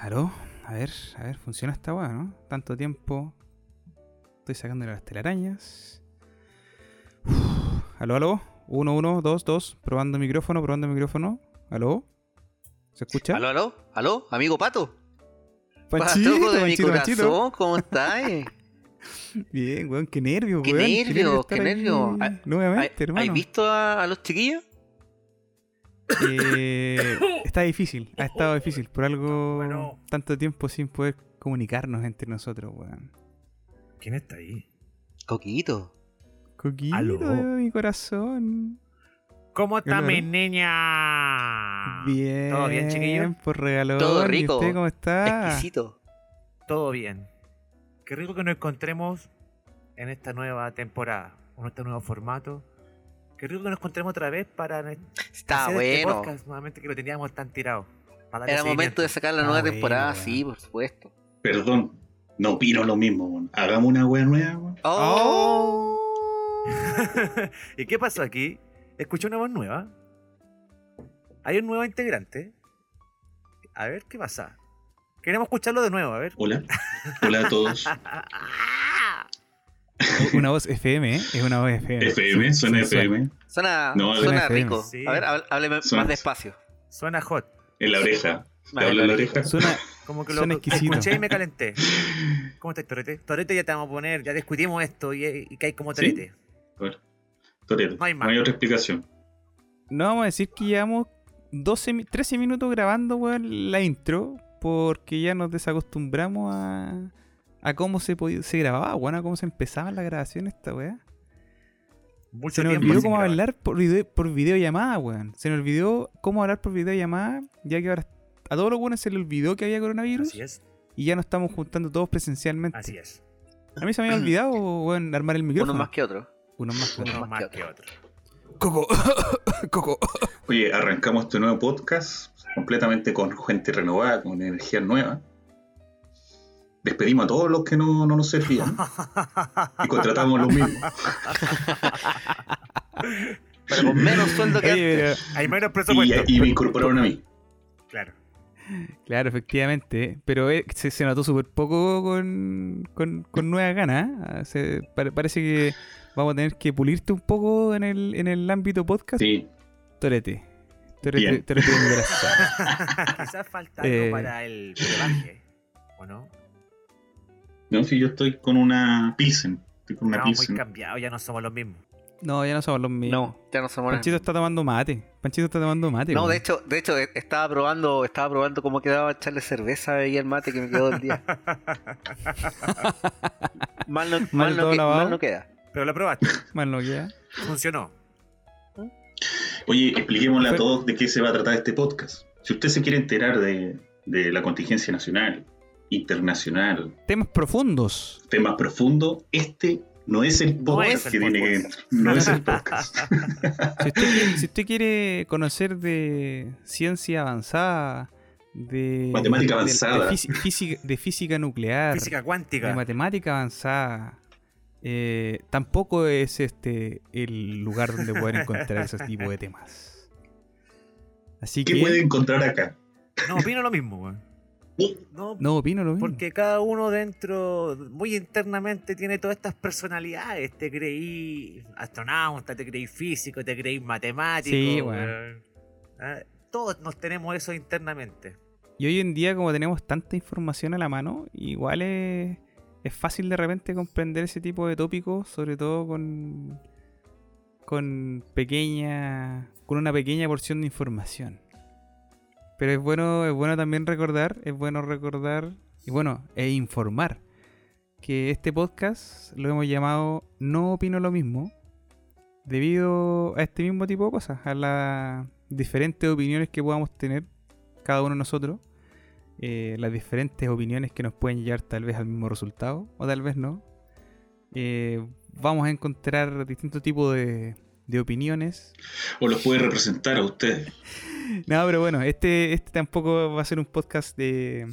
Aló, a ver, a ver, funciona esta weá, ¿no? Tanto tiempo. Estoy sacándole las telarañas. Uf, aló, aló. 1, 1, 2, 2. Probando micrófono, probando micrófono. Aló. ¿Se escucha? ¿Aló, aló? ¿Aló? ¿Amigo Pato? Panchito, Pato de mi Panchito, corazón, Panchito. ¿cómo estás? Bien, weón, qué nervio, Qué weón. nervio, estar qué nervio. ¿Hay- Nuevamente, ¿Has visto a, a los chiquillos? Eh, está difícil, ha estado difícil. Por algo Bueno. tanto tiempo sin poder comunicarnos entre nosotros, weón. ¿Quién está ahí? Coquito. Coquito Aló. de mi corazón. ¿Cómo está mi niña? Bien. ¿Todo bien, chiquillo? Por regalón. Todo ¿Y rico. usted cómo está? Exquisito. Todo bien. Qué rico que nos encontremos en esta nueva temporada, en este nuevo formato. Qué rico que nos encontremos otra vez para Está hacer este bueno. podcast nuevamente que lo teníamos tan tirado. Era momento de sacar la nueva bueno, temporada, sí, por supuesto. Perdón, no opino lo mismo. weón. Hagamos una wea nueva. weón. ¡Oh! ¿Y qué pasó aquí? Escuché una voz nueva. Hay un nuevo integrante. A ver qué pasa. Queremos escucharlo de nuevo, a ver. Hola. Hola a todos. Una voz FM, ¿eh? Es una voz FM. FM, suena. FM. Suena, No, suena suena rico. Sí. A ver, há- hábleme Suena- más despacio. Suena hot. En la oreja. ¿Te Más habla en la oreja? Suena, Como que lo Suena exquisito. escuché y me calenté. ¿Cómo estás, Torete? Torete ya te vamos a poner, ya discutimos esto y, y que hay como ¿Sí? Torete. A ver. Toreto, No hay más. no hay otra explicación. no vamos a decir que llevamos 12, mi- 13 minutos grabando, weón, la intro. Porque ya nos desacostumbramos a, a cómo se, podía- se grababa, weón, a cómo se empezaba la grabación esta weá. Mucho Se nos olvidó cómo grabar. hablar por, video, por videollamada, weón. Se nos olvidó cómo hablar por videollamada, ya que ahora a todos los buenos se le olvidó que había coronavirus Así es, y ya nos estamos juntando todos presencialmente. así es. A mí se me había olvidado, weón, armar el micrófono. Uno más que otro. Uno más que Uno otro. Uno más más que que otro. Coco. Coco. Oye, arrancamos este nuevo podcast completamente con gente renovada, con energía nueva. Despedimos a todos los que no, no nos servían y contratamos los mismos. Pero con menos sueldo que antes. Hay menos presupuesto. y me incorporaron a mí. Claro. claro, efectivamente. Pero eh, se, se notó súper poco con, con, con nuevas ganas. ¿eh? Parece que vamos a tener que pulirte un poco en el, en el ámbito podcast. Sí, Torete. Torete, torete de mi corazón. Quizás falta algo Eh. para el brebaje, ¿o no? No, si yo estoy con una Pilsen. Estoy con una Estamos muy Pilsen. cambiados, ya no somos los mismos. No, ya no somos los mismos. No, ya no somos Panchito está tomando mate. Panchito está tomando mate. No, de hecho, de hecho, eh, estaba probando, estaba probando cómo quedaba echarle cerveza y el mate que me quedó del día. mal, no, mal, no que- mal no queda. Pero lo probaste, Mal no queda. funcionó. Oye, expliquémosle a todos de qué se va a tratar este podcast. Si usted se quiere enterar de, de la contingencia nacional, internacional, Temas profundos. temas profundos, este no es el podcast es el que tiene que. No es el podcast. Si usted, quiere, si usted quiere conocer de ciencia avanzada, de Matemática de- avanzada. de, fisi- física, de física nuclear, Física de cuántica. matemática avanzada, eh, tampoco es este el lugar donde poder encontrar ese tipo de temas. Así ¿Qué que puede encontrar acá? No opino lo mismo, weón. No, no opino lo mismo. porque cada uno dentro, muy internamente, tiene todas estas personalidades. Te creí astronauta, te creí físico, te creí matemático. Sí, weón. Ah, Todos nos tenemos eso internamente. Y hoy en día, como tenemos tanta información a la mano, igual es, es fácil de repente comprender ese tipo de tópicos, sobre todo con, con pequeña. con una pequeña porción de información. Pero es bueno, es bueno también recordar, es bueno recordar, y bueno, e informar que este podcast lo hemos llamado No opino lo mismo, debido a este mismo tipo de cosas, a las diferentes opiniones que podamos tener cada uno de nosotros, eh, las diferentes opiniones que nos pueden llevar tal vez al mismo resultado o tal vez no. Eh, vamos a encontrar distintos tipos de, de opiniones. o los puede representar a ustedes. No, pero bueno, este, este tampoco va a ser un podcast de...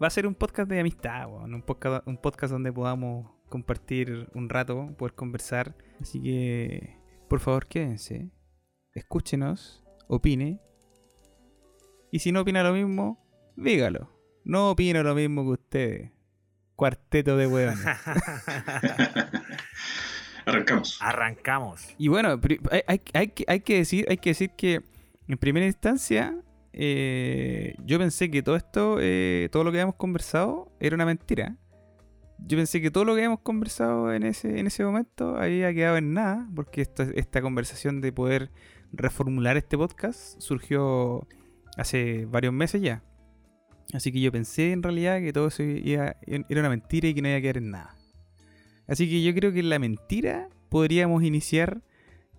Va a ser un podcast de amistad, un, podcast, un podcast donde podamos compartir un rato, poder conversar. Así que, por favor, quédense, escúchenos, opine. Y si no opina lo mismo, dígalo. No opino lo mismo que ustedes. Cuarteto de hueones. Arrancamos. Arrancamos. Y bueno, hay, hay- hay que- decir, hay que decir que en primera instancia eh, yo pensé que todo esto, eh, todo lo que habíamos conversado era una mentira. Yo pensé que todo lo que habíamos conversado en ese, en ese momento había quedado en nada, porque esto, esta conversación de poder reformular este podcast surgió hace varios meses ya. Así que yo pensé en realidad que todo eso iba- era una mentira y que no iba a quedar en nada. Así que yo creo que la mentira podríamos iniciar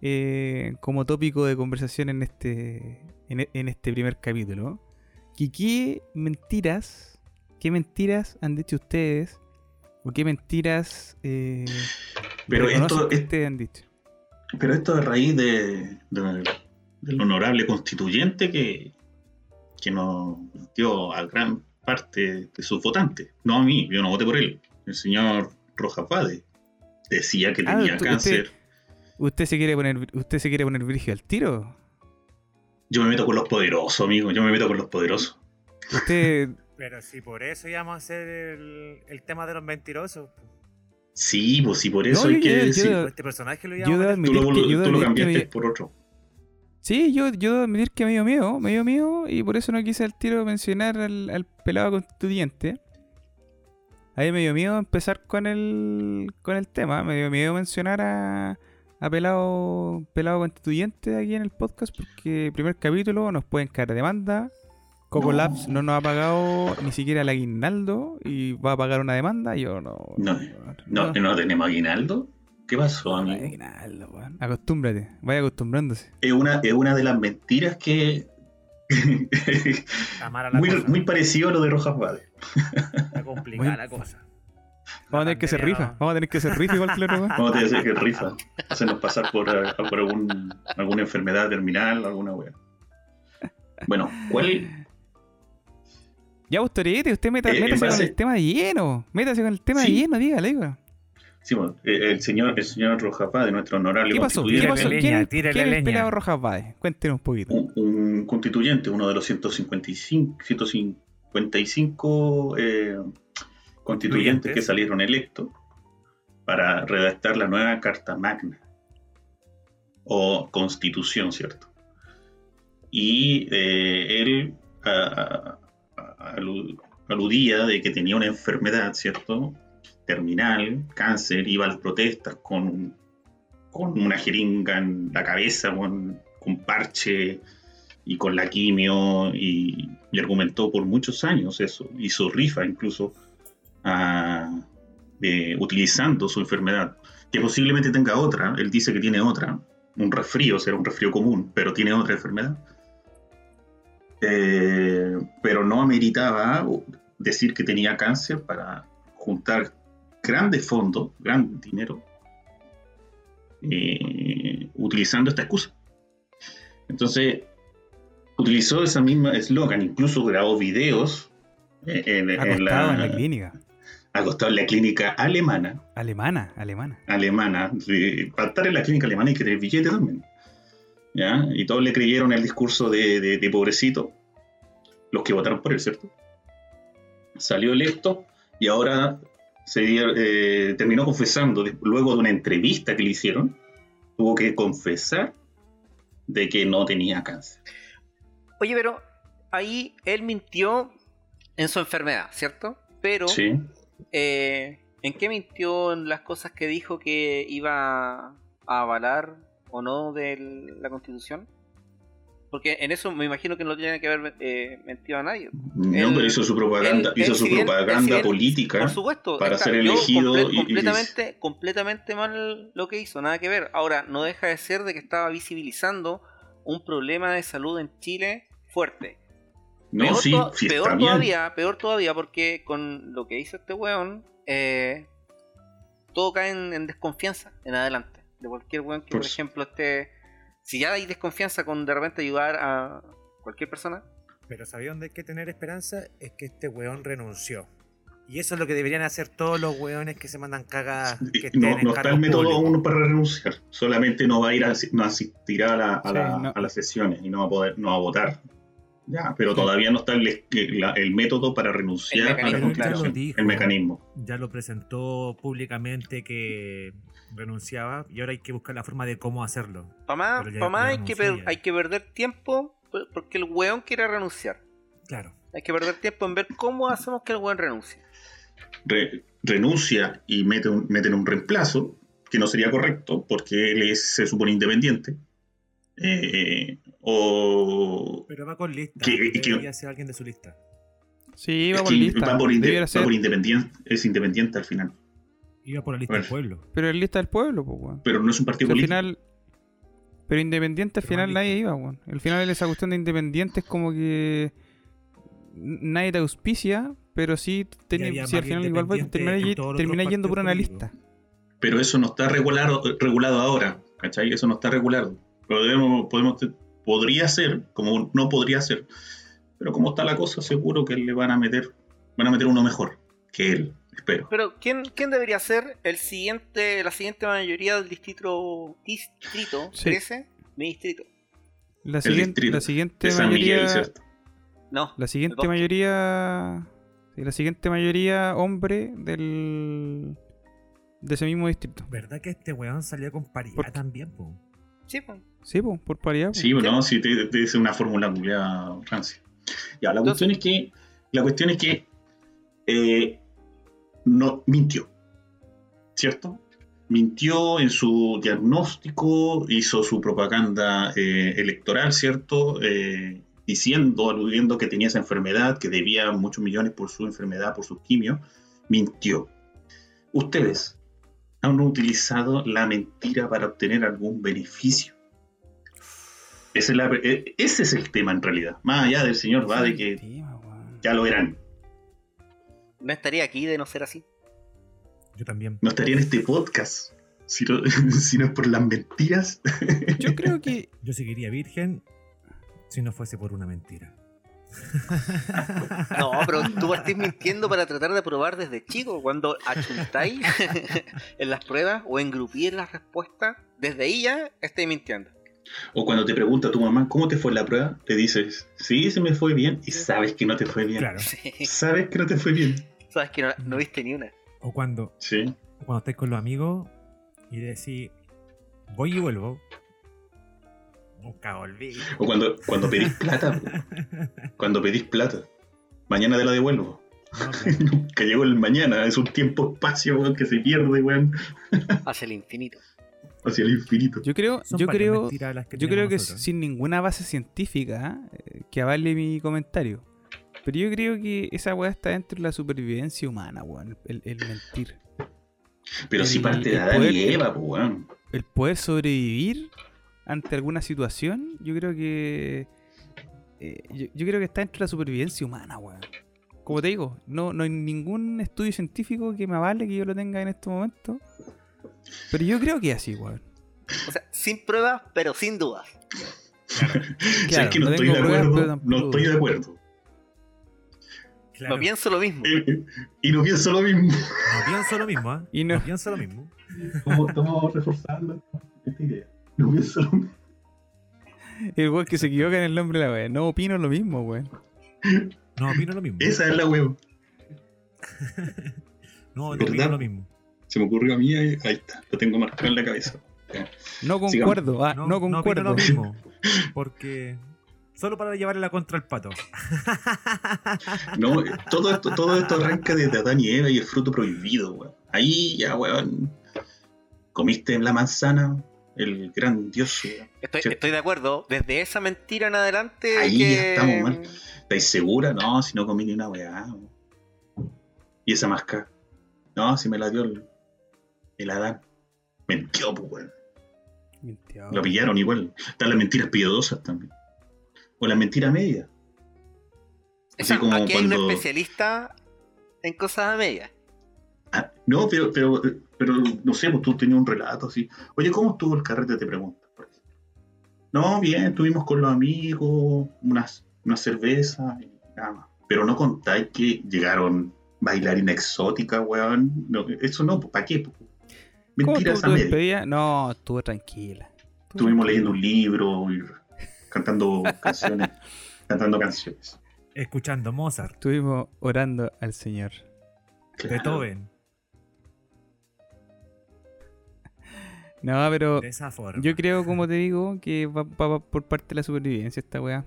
eh, como tópico de conversación en este, en, e- en este primer capítulo. Que qué mentiras, qué mentiras han dicho ustedes, o qué mentiras eh, Pero esto, que es- ustedes han dicho. pero esto es a raíz de, de- del honorable constituyente que, que nos dio a gran parte de sus votantes. No a mí, yo no voté por él. El señor Rojas Vade decía que Ah, tenía tú- cáncer. ¿Usted se quiere poner, usted se quiere poner virgen al tiro? Yo me meto con los poderosos, amigo. Yo me meto con los poderosos. Usted Pero si por eso íbamos a hacer el, el tema de los mentirosos. Sí, pues sí, por eso No, hay yo- que yo- decir. yo- este personaje lo yo a Tú admitir lo, que- yo debo tú lo cambiaste me- por otro. Sí, yo, yo debo admitir que me dio miedo, me dio miedo y por eso no quise al tiro mencionar al, al pelado constituyente. Ahí me dio miedo empezar con el, con el tema, me dio miedo mencionar a, a pelado, pelado constituyente aquí en el podcast porque primer capítulo nos pueden caer demanda. Coco No. Labs no nos ha pagado ni siquiera el aguinaldo y va a pagar una demanda. Yo no. No, No, no tenemos aguinaldo. ¿Qué pasó, no, amigo? aguinaldo. Acostúmbrate, vaya acostumbrándose. Es una, es una de las mentiras que. Muy, parecido a lo de Rojas Vade. Está complicada muy- la cosa. Vamos a tener que ser rifa, no- vamos a tener que ser rifa igual que. Vamos a tener que hacer que rifa. Hacernos pasar por, eh, por algún, alguna enfermedad terminal, alguna wea. Bueno, ¿cuál? Ya, vos, Torete, usted meta, Eh, métase con el tema de lleno. Métase con el tema Sí. de lleno, dígale, diga. Sí, bueno, eh, el señor, el señor Rojas Vade, nuestro honorable ¿Qué pasó? ¿Qué constituyente, pasó? ¿Quién, leña, quién es el pelado Rojas Bade? Cuéntenos un poquito. un, un constituyente, uno de los 155, 155 eh, constituyentes Constituyentes. que salieron electos para redactar la nueva Carta Magna o Constitución, ¿cierto? Y eh, él a- a- alu- aludía de que tenía una enfermedad, ¿cierto? Terminal, cáncer, iba a las protestas con, con una jeringa en la cabeza, con, con parche y con la quimio, y, argumentó por muchos años eso, hizo rifa incluso ah, de- utilizando su enfermedad, que posiblemente tenga otra, él dice que tiene otra, un resfrío, será un resfrío común, pero tiene otra enfermedad. Eh, pero no ameritaba decir que tenía cáncer para juntar grandes fondos, gran dinero, eh, utilizando esta excusa. Entonces, utilizó esa misma eslogan, incluso grabó videos eh, en, la, en la clínica. acostado en la clínica alemana, Alemana, alemana. alemana, para estar en la clínica alemana hay que tener billete también. ¿ya? Y todos le creyeron el discurso de, de- de pobrecito, los que votaron por él, ¿cierto? Salió electo y ahora se dio- eh, terminó confesando, luego de una entrevista que le hicieron, tuvo que confesar de que no tenía cáncer. Oye, pero ahí él mintió en su enfermedad, ¿cierto? Pero, Sí. eh, ¿en qué mintió en las cosas que dijo que iba a avalar o no de la constitución? Porque en eso me imagino que no tiene que haber eh, mentido a nadie. No, Él- pero hizo su propaganda, Él- hizo él, su si propaganda si política. Por supuesto, para está- ser elegido comple- y- y- completamente, completamente mal lo que hizo, nada que ver. Ahora, no deja de ser de que estaba visibilizando un problema de salud en Chile fuerte. No, peor sí, to- sí peor bien. todavía, peor todavía, porque con lo que hizo este weón, eh, todo cae en, en desconfianza en adelante. De cualquier weón que, Por ejemplo, esté. Si ya hay desconfianza con de repente ayudar a cualquier persona, Pero ¿sabía dónde hay que tener esperanza? Es que este weón renunció. Y eso es lo que deberían hacer todos los weones que se mandan. Que estén No, está el método públicos. uno para renunciar. Solamente no va a ir a, no asistirá a, la- a Sí, la- no. a las sesiones y no va a poder, no va a votar. Ya, pero todavía no está el, método para renunciar El a la constitución. Dijo. El mecanismo. Ya lo presentó públicamente que renunciaba y ahora hay que buscar la forma de cómo hacerlo. Para más, hay, que per- hay que perder tiempo por- porque el weón quiere renunciar. Claro. Hay que perder tiempo en ver cómo hacemos que el weón renuncie. Re- renuncia y mete un, meten un reemplazo, que no sería correcto porque él es, se supone independiente. Eh, o Pero va con lista. Que- que- Debería ser alguien de su lista. Sí, va por lista. va por, inde- va por independiente, es independiente al final. Iba por la lista del pueblo. pero es lista del pueblo, pues, weón. Pero no es un O partido sea, al político. final. Pero independiente al final nadie iba, weón. Al final esa cuestión de independiente es como que. Nadie te auspicia, pero sí, ten- al final igual otros yendo por una lista. Pero eso no está regulado, regulado ahora, ¿cachai? Eso no está regulado. Podemos, podemos, podría ser, como no podría ser, pero como está la cosa, seguro que le van a meter, van a meter uno mejor que él, espero. Pero ¿quién, quién debería ser el siguiente, la siguiente mayoría del distrito distrito Sí. 13? Mi distrito. La siguiente, distrito la siguiente San mayoría. No. La siguiente mayoría. la siguiente mayoría hombre del. de ese mismo distrito. ¿Verdad que este weón salió con paridad también, po? Sí, pues. Sí, pues, por paridad. po. Sí, bueno, sí, te, te dice una fórmula culiada Francia. Ya, la cuestión es que, la cuestión es que eh, no mintió, ¿cierto? Mintió en su diagnóstico, hizo su propaganda eh, electoral, ¿cierto? Eh, diciendo, aludiendo que tenía esa enfermedad, que debía muchos millones por su enfermedad, por sus quimios, mintió. Ustedes han utilizado la mentira para obtener algún beneficio. Ese es, la- eh, ese es el tema en realidad. Más allá del señor va de que ya lo verán. No estaría aquí de no ser así. Yo también. No estaría en este podcast si no, si no es por las mentiras. Yo creo que. Yo seguiría virgen si no fuese por una mentira. No, pero tú partís mintiendo para tratar de probar desde chico. Cuando achuntáis en las pruebas o engrupí en las respuestas, desde ahí ya estáis mintiendo. O cuando te pregunta tu mamá cómo te fue la prueba, te dices, sí, se me fue bien, y sabes que no te fue bien. Claro. Sí. Sabes que no te fue bien. Sabes que no, no viste ni una. O cuando, Sí. o cuando estáis con los amigos y decís, voy y vuelvo. Nunca volví. O cuando, cuando pedís plata. Cuando pedís plata. Mañana te la devuelvo. No. Nunca llegó el mañana. Es un tiempo-espacio weón, que se pierde, weón, Hacia el infinito. hacia el infinito. Yo creo, Son yo creo, yo creo que nosotros. sin ninguna base científica eh, que avale mi comentario. Pero yo creo que esa weá está dentro de la supervivencia humana, weón. El, el mentir. Pero si parte de Adán poder- y Eva, pues, weón. El poder sobrevivir ante alguna situación, yo creo que. eh, yo, yo creo que está dentro de la supervivencia humana, weón. Como te digo, no, no hay ningún estudio científico que me avale que yo lo tenga en este momento. Pero yo creo que es así, weón. O sea, sin pruebas, pero sin dudas. Claro, es que no, no estoy de acuerdo. No estoy de acuerdo. Claro. No pienso lo mismo. y no pienso lo mismo. No pienso lo mismo, ¿eh? Y no- no pienso lo mismo. Como estamos reforzando esta idea. No pienso lo mismo. El weón que se equivoca en el nombre de la weá. No opino lo mismo, weón. No opino lo mismo. Esa es la weón. No, no ¿Verdad? opino lo mismo. Se me ocurrió a mí, ahí, ahí está. Lo tengo marcado en la cabeza. No concuerdo. Ah, No, no, opino concuerdo. lo mismo. Porque. Solo para llevarle la contra al pato. No, todo esto, todo esto arranca desde Adán y Eva y el fruto prohibido, weón. Ahí ya, weón. Comiste la manzana, el gran dios, weón. Estoy, de acuerdo. Desde esa mentira en adelante. Ahí que... ya estamos mal. ¿Estáis segura? No, si no comí ni una weá. weón. ¿Y esa máscara? No, si me la dio el, el Adán. Mentió, pues, weón. Mintió. Lo pillaron igual. Están las mentiras piadosas también. O las mentiras medias. Esa- Así como aquí hay un cuando- especialista en cosas a medias. Ah, no, pero, pero, pero no sé, pues tú tenías un relato así. Oye, ¿cómo estuvo el carrete? Te preguntas. No, bien, estuvimos con los amigos, unas, unas cervezas y nada más. Pero no contáis que llegaron bailarina exótica, weón. No, eso no, ¿para qué? po? ¿Cómo Mentiras estuvo a tu media. despedida? No, estuvo tranquila. Estuvimos leyendo un libro y cantando canciones cantando canciones. Escuchando Mozart, Estuvimos orando al Señor. Claro. Beethoven, No, pero de esa forma. yo creo, como te digo, que va, va- va por parte de la supervivencia esta weá.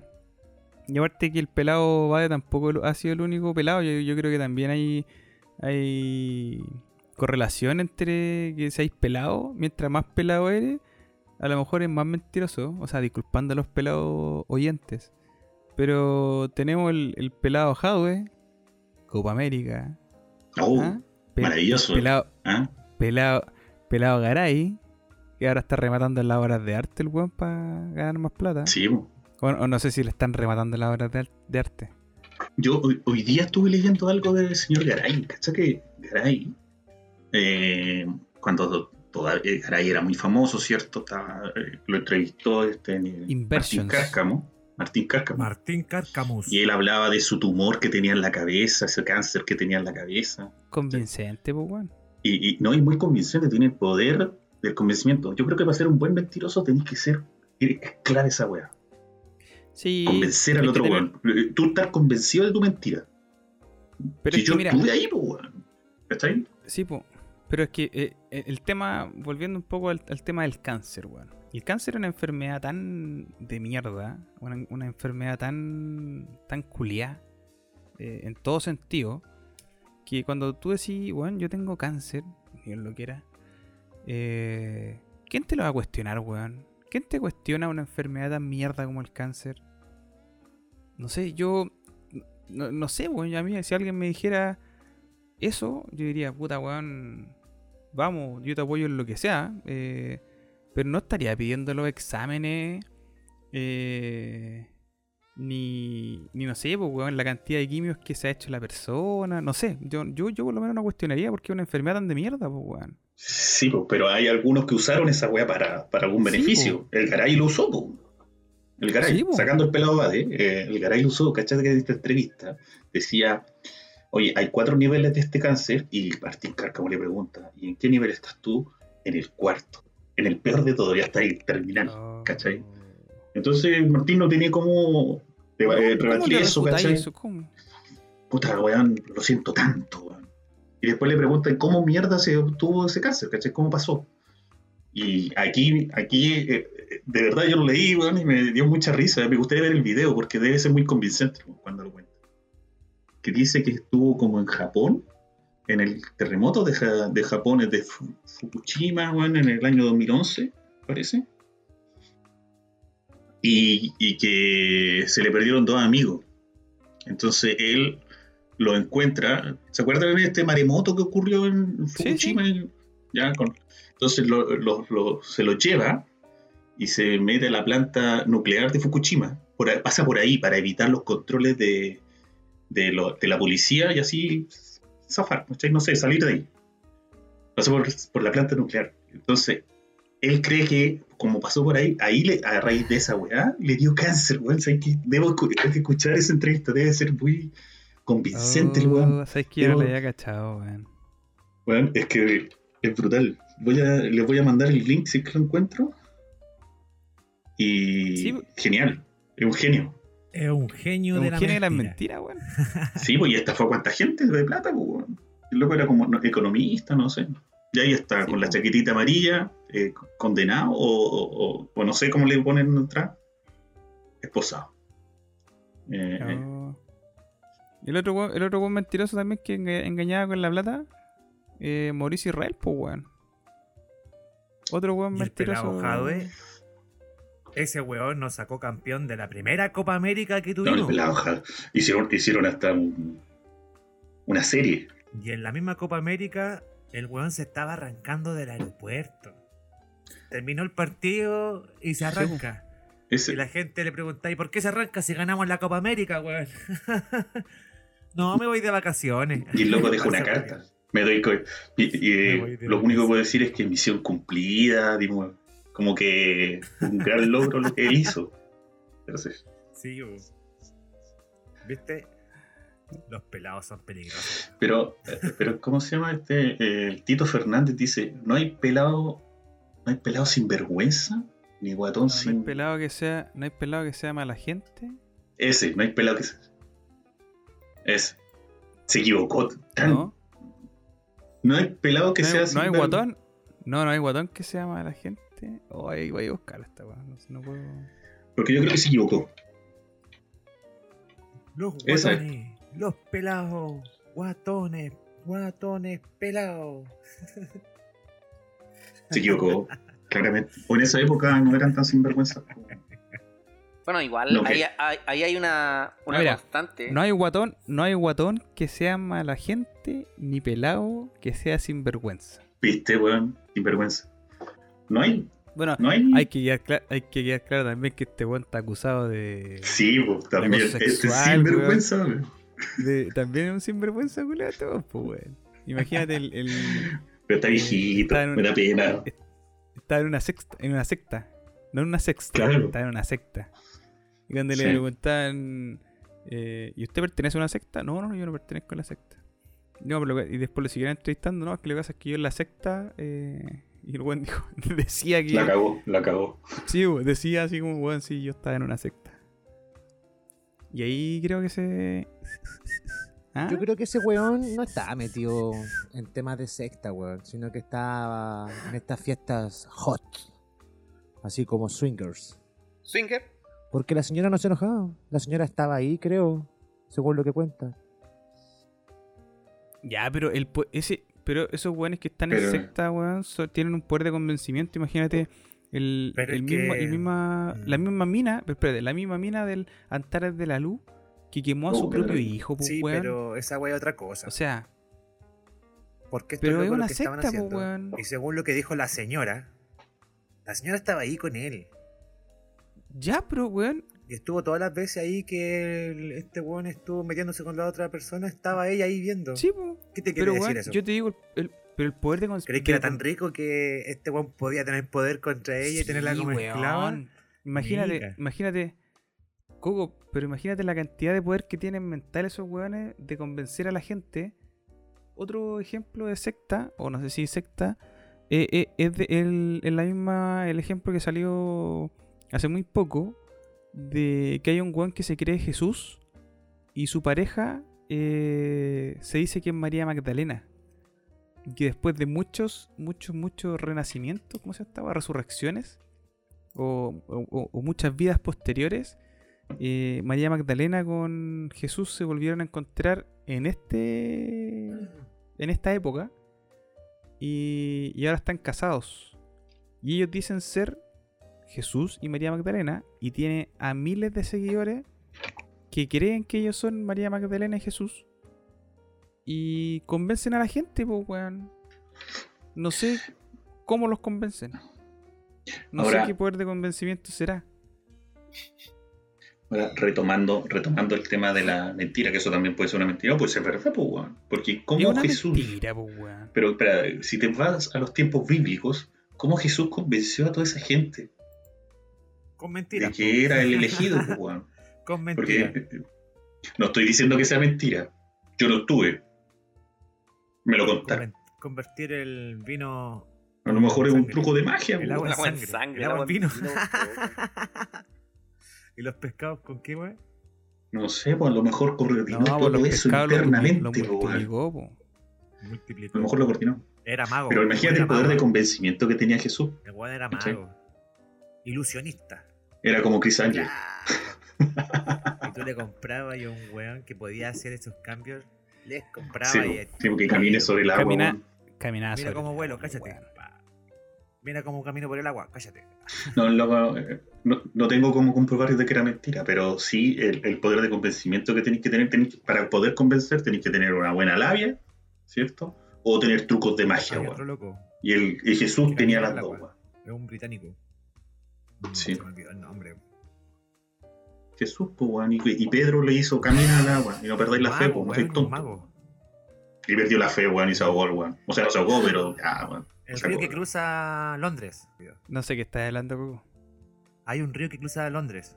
Y aparte que el pelado Bade tampoco ha sido el único pelado. Yo, yo creo que también hay, hay correlación entre que seáis pelado. Mientras más pelado eres, a lo mejor es más mentiroso. O sea, disculpando a los pelados oyentes. Pero tenemos el, el pelado Jadwe, Copa América. Oh, ¿ah? Pe- maravilloso. Pelado, ¿ah? pelado, pelado Garay, que ahora está rematando las obras de arte el weón para ganar más plata. Sí. O, o no sé si le están rematando en las obras de, de arte. Yo hoy, hoy día estuve leyendo algo del señor Garay. ¿Cachai que Garay, eh, cuando todavía Garay era muy famoso, ¿cierto? Estaba, eh, lo entrevistó este Martín. Cárcamo. Martín Cárcamo. Martín Carcamus. y él hablaba de su tumor que tenía en la cabeza, ese cáncer que tenía en la cabeza. Convincente, pues. Y, y no, y muy convincente, tiene el poder del convencimiento. Yo creo que para ser un buen mentiroso tenés que ser es clave esa weá. Sí. Convencer al otro tener- weón. Eh, Tú estás convencido de tu mentira. Pero si es yo que mira, estuve ahí, pues weón. ¿Cachai? sí, po. Pero es que eh, eh, el tema, volviendo un poco al, tema del cáncer, weón. El cáncer es una enfermedad tan de mierda, una, una enfermedad tan, tan culiá, eh, en todo sentido, que cuando tú decís, weón, yo tengo cáncer, Dios lo quiera, eh, ¿quién te lo va a cuestionar, weón? ¿Quién te cuestiona una enfermedad tan mierda como el cáncer? No sé, yo. No, no sé, weón. A mí, si alguien me dijera eso, yo diría, puta, weón. Vamos, yo te apoyo en lo que sea. eh, pero no estaría pidiendo los exámenes. eh, ni, ni no sé, pues, weón, la cantidad de quimios que se ha hecho la persona. No sé, yo, yo, yo por lo menos no cuestionaría porque es una enfermedad tan de mierda, pues, weón. Sí, pues, pero hay algunos que usaron esa weá para, para algún Sí, beneficio. el Garay lo usó, pues. El Garay, Sí, po. sacando el pelado Bade, eh, el Garay lo usó, ¿cachai? Que en esta entrevista decía, oye, hay cuatro niveles de este cáncer, y Martín Cárcamo le pregunta, ¿y en qué nivel estás tú? En el cuarto. En el peor de todo, ya está ahí, terminal. Oh. ¿cachai? Entonces Martín no tenía cómo eh, ¿Cómo- eh, cómo rebatir eso, ¿cachai? puta, weón, lo siento tanto, weón. Y después le preguntan cómo mierda se obtuvo ese cáncer, ¿cachai? ¿Cómo pasó? Y aquí, aquí, eh, eh, de verdad yo lo leí, weón, y me dio mucha risa. Me gustaría ver el video porque debe ser muy convincente cuando lo cuenta. Que dice que estuvo como en Japón, en el terremoto de, Ja- de Japón, de Fu- Fukushima, weón, en el año 2011, parece. Y, y que se le perdieron dos amigos. Entonces él lo encuentra. ¿Se acuerdan de este maremoto que ocurrió en Sí, Fukushima? Ya, con- entonces lo- lo- lo- se lo lleva y se mete a la planta nuclear de Fukushima. Por pasa por ahí para evitar los controles de, de, lo- de la policía y así zafar, ¿cachai? no sé, salir de ahí. Pasa por, por la planta nuclear. Entonces, él cree que, como pasó por ahí, ahí le- a raíz de esa weá, le dio cáncer, weón. ¿Sabes qué? Debo tengo que escuchar esa entrevista, debe ser muy convincente el weón. Oh, ¿Sabes que yo le había cachado, weón? Weón, es que es brutal. Voy a, les voy a mandar el link si es que lo encuentro. Y Sí. genial, es un genio. Es un genio Un de la genio de las mentira. mentiras, weón. Sí, pues y estafó a cuánta gente de plata, pues, weón. El loco era como no, economista, no sé. Y ahí está, Sí, con la chaquetita amarilla, eh, condenado, o, o- o- o no sé cómo le ponen atrás, esposado. Eh, eh, Oh. El otro, weón- el otro mentiroso también que enga- engañaba con la plata, eh, Mauricio Israel, pues, weón. Otro weón el mentiroso. Ese weón nos sacó campeón de la primera Copa América que no, tuvimos. pelado, ojalá. hicieron, hicieron hasta un- una serie. y en la misma Copa América, el weón se estaba arrancando del aeropuerto. Terminó el partido y se arranca. Ese- Y la gente le pregunta, ¿y por qué se arranca si ganamos la Copa América, weón? no, me voy de vacaciones. Y el loco dejó una carta. Me doy y, y, eh, Me lo único que puedo decir es que misión cumplida, dimos, como que un gran logro lo que él hizo. Entonces, Sí. ¿Viste? Los pelados son peligrosos. pero, pero ¿cómo se llama este? Eh, el Tito Fernández dice, no hay pelado, no hay pelado sin vergüenza, ni guatón No, no sin. hay pelado que sea, no hay pelado que sea mala gente, Ese, no hay pelado que sea. Ese. Se equivocó. tan- ¿No? No hay pelado que ¿No sea hay, no hay guatón? No, no hay guatón que se llama a gente. Oh, ahí voy a buscar esta weá. No, puedo. Porque yo creo que se equivocó. Los es. guatones, los pelados, guatones, guatones, pelados. Se equivocó. claramente. O en esa época no eran tan sinvergüenza. Bueno, igual No, ahí, hay una, una Mira, constante. No hay guatón, no hay guatón que sea mala gente, ni pelado que sea sinvergüenza. ¿Viste, weón? Sinvergüenza. No hay. Bueno, No hay. hay que quedar, cla- hay que quedar claro también que este weón está acusado de, Sí, pues también. Este sinvergüenza, weón. de- También es un sinvergüenza, culiao, todo, pues, weón. Imagínate, el, el- Pero está viejito, Está en un- me da pena. está en una secta, en una secta. No en una sexta, Claro. está en una secta. Y cuando Sí. le preguntan, eh, ¿y usted pertenece a una secta? No, no, yo no pertenezco a la secta. No, pero y después lo siguieron entrevistando, no, es que lo que pasa es que yo en la secta, eh, y el weón dijo, decía que... La cagó, la cagó. Sí, decía así como, weón, sí, yo estaba en una secta. Y ahí creo que se... ¿Ah? Yo creo que ese weón no estaba metido en temas de secta, weón, sino que estaba en estas fiestas hot, así como swingers. Swinger. Porque la señora no se enojaba, la señora estaba ahí, creo, según lo que cuenta. Ya, pero el ese, pero esos weones que están Pero- en secta, weón, so- tienen un poder de convencimiento. Imagínate el, el mismo, que- el misma, la Mm. misma mina, pero espérate, la misma mina del Antares de la Luz que quemó a su Oh, propio hijo, pues, Sí, weón. pero esa wea es otra cosa. O sea, Porque esto pero es lo una que estaban secta, po, haciendo. weón. Y según lo que dijo la señora, la señora estaba ahí con él. ya, pero weón, Y estuvo todas las veces ahí que el- este weón estuvo metiéndose con la otra persona, estaba ella ahí viendo. sí, po. ¿Qué te quiere Pero decir eso? yo te digo, el, pero el poder de ¿Crees que era tan rico que este weón podía tener poder contra ella y tenerla como esclava? weón. Imagínate, imagínate, Coco, pero imagínate la cantidad de poder que tienen mental esos weones de convencer a la gente. Otro ejemplo de secta, o no sé si secta, eh, eh, es de el, en la misma, el ejemplo que salió hace muy poco, de que hay un weón que se cree Jesús y su pareja eh, se dice que es María Magdalena. Que después de muchos, muchos, muchos renacimientos, ¿cómo se estaba? Resurrecciones, o, o- o muchas vidas posteriores, eh, María Magdalena con Jesús se volvieron a encontrar en este en esta época y, y ahora están casados y ellos dicen ser Jesús y María Magdalena y tiene a miles de seguidores que creen que ellos son María Magdalena y Jesús y convencen a la gente pues weón no sé cómo los convencen no Ahora- sé qué poder de convencimiento será Ahora, retomando, retomando el tema de la mentira, que eso también puede ser una mentira, puede ser verdad, pues, weón. Porque como Jesús. mentira, pues, weón. Pero espera, si te vas a los tiempos bíblicos, ¿cómo Jesús convenció a toda esa gente Con mentiras. de que era el elegido, pues, weón? Con mentiras. Porque no estoy diciendo que sea mentira. Yo lo tuve. Me lo contaron. Convertir el vino. A lo mejor es un truco de magia, El weón. agua en El agua en sangre. sangre, El el agua en vino. vino, ¿Y los pescados con qué, weón? No sé, pues a lo mejor coordinó No, todo los eso lo, internamente, lo weón. multiplicó, po. A lo mejor lo coordinó. Era mago. Pero el imagínate el poder de convencimiento que tenía Jesús. El weón era mago. Ilusionista. Era como Chris Angel. y tú le comprabas y a un weón que podía hacer esos cambios, les compraba Sí, y sí, porque camine sobre el agua. Camina- weón. Caminaba Mira sobre cómo el vuelo, cállate. Mira cómo camino por el agua, cállate. No, eh, no, no tengo cómo comprobar de que era mentira, pero sí el, el poder de convencimiento que tenéis que tener, tenéis que- para poder convencer tenéis que tener una buena labia, ¿cierto? O tener trucos de magia, Hay weón. otro loco, Y, el, y Jesús tenía las el dos, es un británico. Sí. Se me olvidó el nombre. Jesús, pues, weón. Y, y Pedro le hizo camina al agua. Y no perdáis la fe, pues, no tonto. mago. Y perdió la fe, weón, y se ahogó, el weón. O sea, no se ahogó, pero weón. El río que cruza Londres. No sé qué estás hablando, Coco. Hay un río que cruza Londres.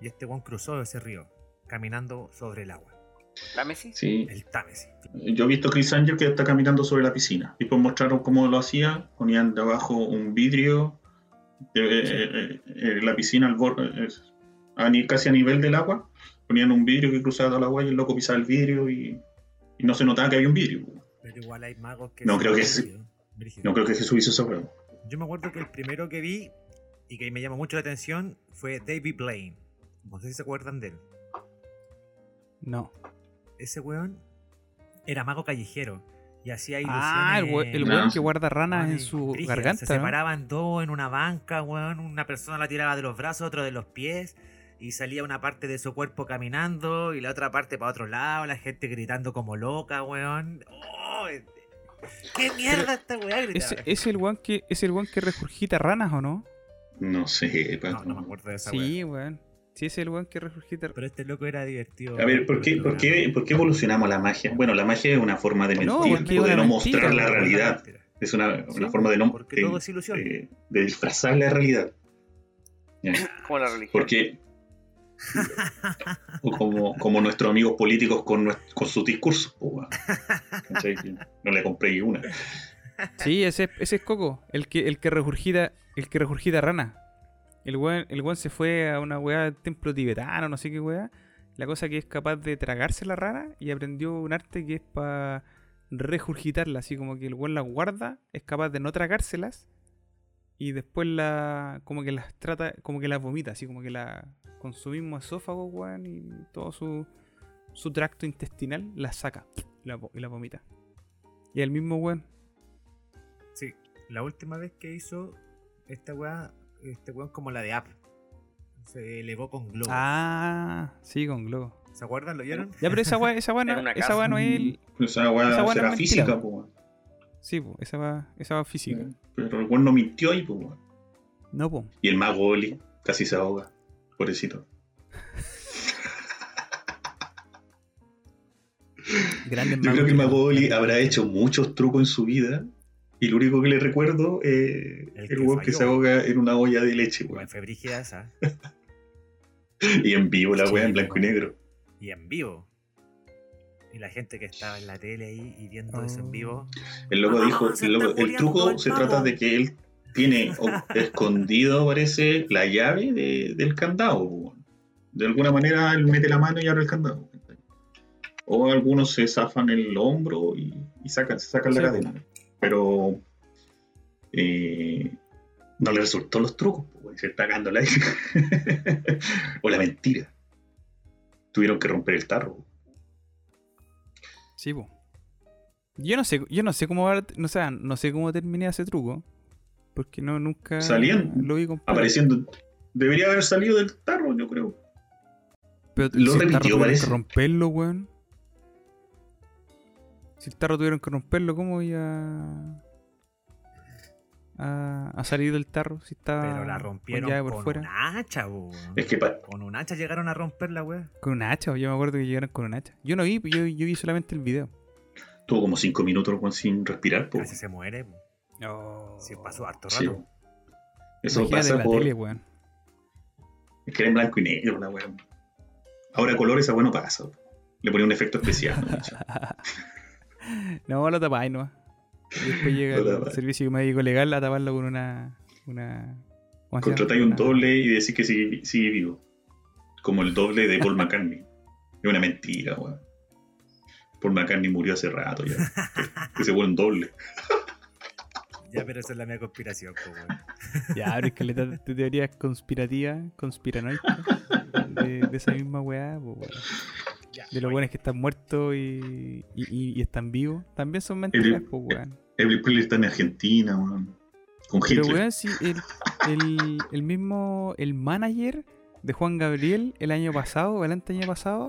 Y este weón cruzó ese río, caminando sobre el agua. ¿La Messi? Sí. El Támesis. Yo he visto a Chris Angel que está caminando sobre la piscina. Después mostraron cómo lo hacía. Ponían debajo un vidrio. Eh, eh, eh, eh, la piscina al borde. eh, a casi a nivel del agua. Ponían un vidrio que cruzaba toda la agua y el loco pisaba el vidrio y, y no se notaba que había un vidrio. Pero igual hay magos que. No, creo que. No creo que Jesús hizo esa prueba. Yo me acuerdo que el primero que vi y que me llamó mucho la atención fue David Blaine. No sé si se acuerdan de él. No. Ese weón era mago callejero y hacía ilusiones. Ah, el, we- el No. weón que guarda ranas en su garganta. Se ¿no? separaban dos en una banca, weón. Una persona la tiraba de los brazos, otro de los pies. Y salía una parte de su cuerpo caminando y la otra parte para otro lado. La gente gritando como loca, weón. ¡Oh! ¿Qué mierda esta weá? ¿Ese, Gritaba. ¿Es el weón que, es el weón que regurgita ranas o no? No sé, No, Pato. no me acuerdo de esa weá. Sí, weón. Sí, es el weón que regurgita Pero este loco era divertido. A ver, ¿por qué, por, qué, ¿por qué evolucionamos la magia? Bueno, la magia es una forma de mentir, No, de no mentira, mostrar la realidad. Es una, una forma de no Porque de, todo es ilusión. de- de disfrazar la realidad. Como la religión. Porque o como, como nuestros amigos políticos con, nues- con sus discursos, No le compré ni una. Sí, ese, ese es Coco, el que, el que regurgita, el que regurgita rana. El weón, el se fue a una weá del templo tibetano, no sé qué weá. La cosa que es capaz de tragarse la rana y aprendió un arte que es para regurgitarla, así como que el weón las guarda, es capaz de no tragárselas y después la como que las trata, como que las vomita, así como que la con su mismo esófago, weón, y todo su, su tracto intestinal la saca y la, y la vomita. Y el mismo weón. Sí, la última vez que hizo esta weá, este weón como la de App. Se elevó con globo. Ah, sí, con globo. ¿Se acuerdan? ¿Lo vieron? Ya, pero esa weá, esa weá no, esa weá no es el... Esa weá no será física, weón. Sí, po, esa weá, esa weá física. Pero el weón no mintió ahí, po, weón. No, po. Y el mago Oli casi se ahoga. Pobrecito. Grandes Yo creo que el mago Oli habrá hecho muchos trucos en su vida. Y lo único que le recuerdo es El el, que weón que se ahoga en una olla de leche, Weón, fue brígida esa. Y en vivo la weá en blanco y negro. Y en vivo. Y la gente que estaba en la tele ahí y viendo eso en vivo. El loco Ah, dijo, el, loco- truco se trata de que él tiene escondido, parece, la llave de- del candado. weón. De alguna manera él mete la mano y abre el candado. O algunos se zafan el hombro y, y sacan, se sacan la cadena. Pero eh, no le resultó los trucos, weón, se está cagando la O la mentira. Tuvieron que romper el tarro. Sí, po. Yo no sé, yo no sé cómo no, sé, no sé cómo terminé ese truco. Porque no nunca Salían lo vi completo. Apareciendo. Debería haber salido del tarro, yo creo. Pero lo si repitió, parece. que romperlo, weón. Si el tarro tuvieron que romperlo, ¿cómo iba a, a salir del tarro? Si estaba Pero la con rompieron con, por fuera. un hacha, weón. Es que pa- Con un hacha llegaron a romper la weá. Con un hacha, yo me acuerdo que llegaron con un hacha. Yo no vi, yo, yo vi solamente el video. tuvo como cinco minutos weón, sin respirar. po. Casi se muere. po. Sí, pasó harto Sí. rato. Eso Imagínate pasa la por. tele, weón. Es que era en blanco y negro la weón. Ahora color esa weón no pasa. Le ponía un efecto especial. ¿no? no, lo tapáis nomás. Y después llega el servicio médico legal a taparlo con una. una. Contratáis un doble y decís que sigue, sigue vivo. Como el doble de Paul McCartney. Es una mentira, weón. Paul McCartney murió hace rato ya. Que, se vuelve un doble. Ya, pero esa es la mía conspiración, po, weón. Ya, pero es que le de teorías conspirativas, conspiranoicas, de, de esa misma weá, pues, weón. Ya, De los buenos que están muertos y, y, y- y están vivos. También son mentiras, El- pues, weón. Presley está en Argentina, weón. Con Pero, Hitler. weón, si el, el, el mismo, el manager de Juan Gabriel el año pasado, el año pasado,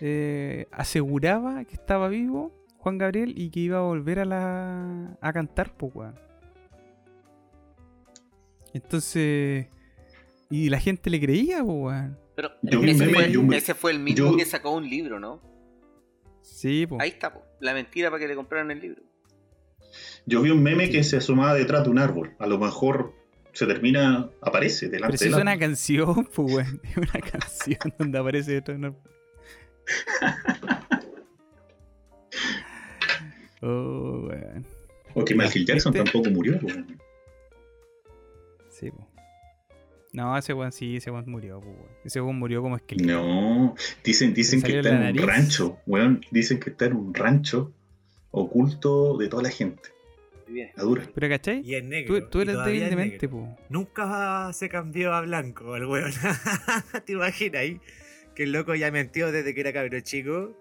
eh, aseguraba que estaba vivo Juan Gabriel y que iba a volver a la a cantar, pues, weón. Entonces, y la gente le creía, pues, weón. Pero Yo vi ese, un meme, fue, yo me- ese fue el mismo yo- que sacó un libro, ¿no? Sí, pues. Ahí está, po. la mentira para que le compraran el libro. Yo vi un meme que se asomaba detrás de un árbol. A lo mejor se termina, aparece Pero delante si del es una árbol. canción, pues, weón. Es una canción donde aparece esto. ¿no? Oh, weón. O que Michael Jackson tampoco murió. weón. Sí, po. No, ese weón sí, ese weón murió, pues, weón. Ese weón murió como esqueleto. No, dicen, dicen que está en un rancho, weón. Dicen que está en un rancho oculto de toda la gente. Muy bien. La dura. Pero ¿cachai? Y es negro. Tú, tú eres débil de mente, pues. Nunca se cambió a blanco el weón. ¿Te imaginas ahí? Que el loco ya mentió desde que era cabrón chico.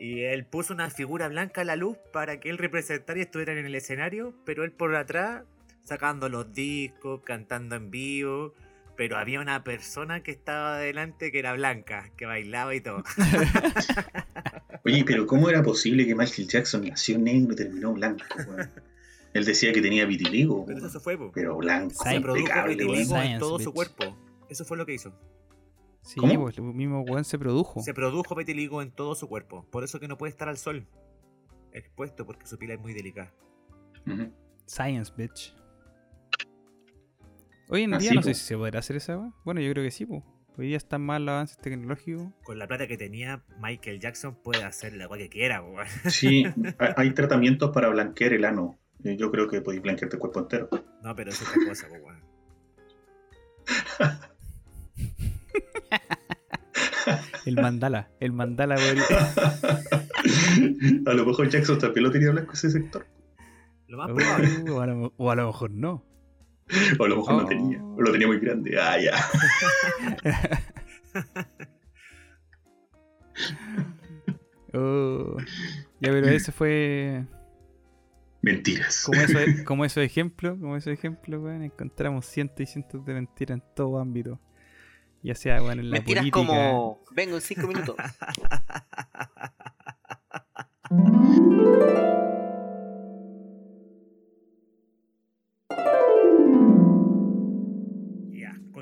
Y él puso una figura blanca a la luz para que él representara y estuviera en el escenario. Pero él por atrás, sacando los discos, cantando en vivo. Pero había una persona que estaba adelante que era blanca, que bailaba y todo. Oye, pero ¿cómo era posible que Michael Jackson nació negro y terminó blanco, weón? Él decía que tenía vitiligo, Pero weón. eso fue, po. pero blanco, Se produjo vitiligo en todo su cuerpo. Eso fue lo que hizo. Sí, ¿Cómo? pues el mismo weón se produjo. Se produjo vitiligo en todo su cuerpo. Por eso que no puede estar al sol expuesto porque su piel es muy delicada. Science, bitch. Hoy en Ah, día no po. sé si se podrá hacer esa weá. Bueno, yo creo que sí, pues. Hoy día están más los avances tecnológicos. Con la plata que tenía, Michael Jackson puede hacer la agua que quiera, weón. Sí, hay- tratamientos para blanquear el ano. Eh, Yo creo que podéis blanquearte el cuerpo entero. No, pero es otra cosa, po, weón. El mandala. El mandala, weón. a lo mejor Jackson también lo tenía blanco ese sector. Lo más probable. Uh, o, a lo, o a lo mejor no. O a lo mejor Oh. no tenía. O lo tenía muy grande. Ah, ya. Oh. Ya, pero ese fue. Mentiras. Como eso, como esos ejemplos, como esos ejemplos, weón, encontramos cientos y cientos de mentiras en todo ámbito. Ya sea, weón, en la Mentiras política. como vengo en cinco minutos.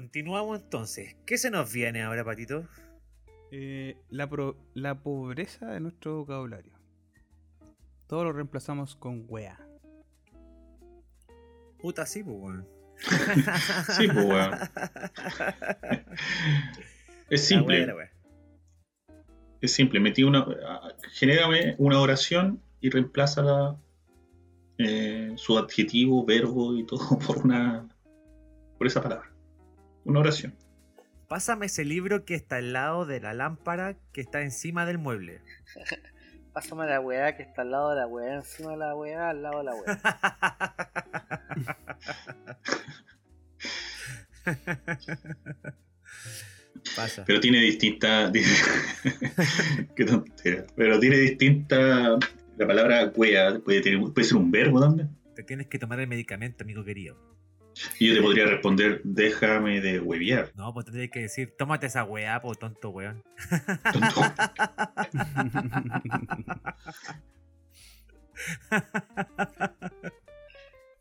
continuamos entonces. ¿Qué se nos viene ahora, Patito? Eh, la, pro- la pobreza de nuestro vocabulario. Todo lo reemplazamos con wea. Puta, sí, pues, weón. Sí, pues, weón. Es La simple. wea, la wea. Es simple. Metí una. ah, Genérame una oración y reemplázala eh, su adjetivo, verbo y todo por una. por esa palabra. Una oración. Pásame ese libro que está al lado de la lámpara que está encima del mueble. Pásame la weá que está al lado de la weá, encima de la weá, al lado de la weá. Pasa. Pero tiene distinta. Qué tontera. Pero tiene distinta. La palabra wea puede, tener- puede ser un verbo también. Te tienes que tomar el medicamento, amigo querido. Y yo te podría responder, déjame de hueviar. No, pues tendrías que decir, tómate esa weá, po tonto weón. Tonto.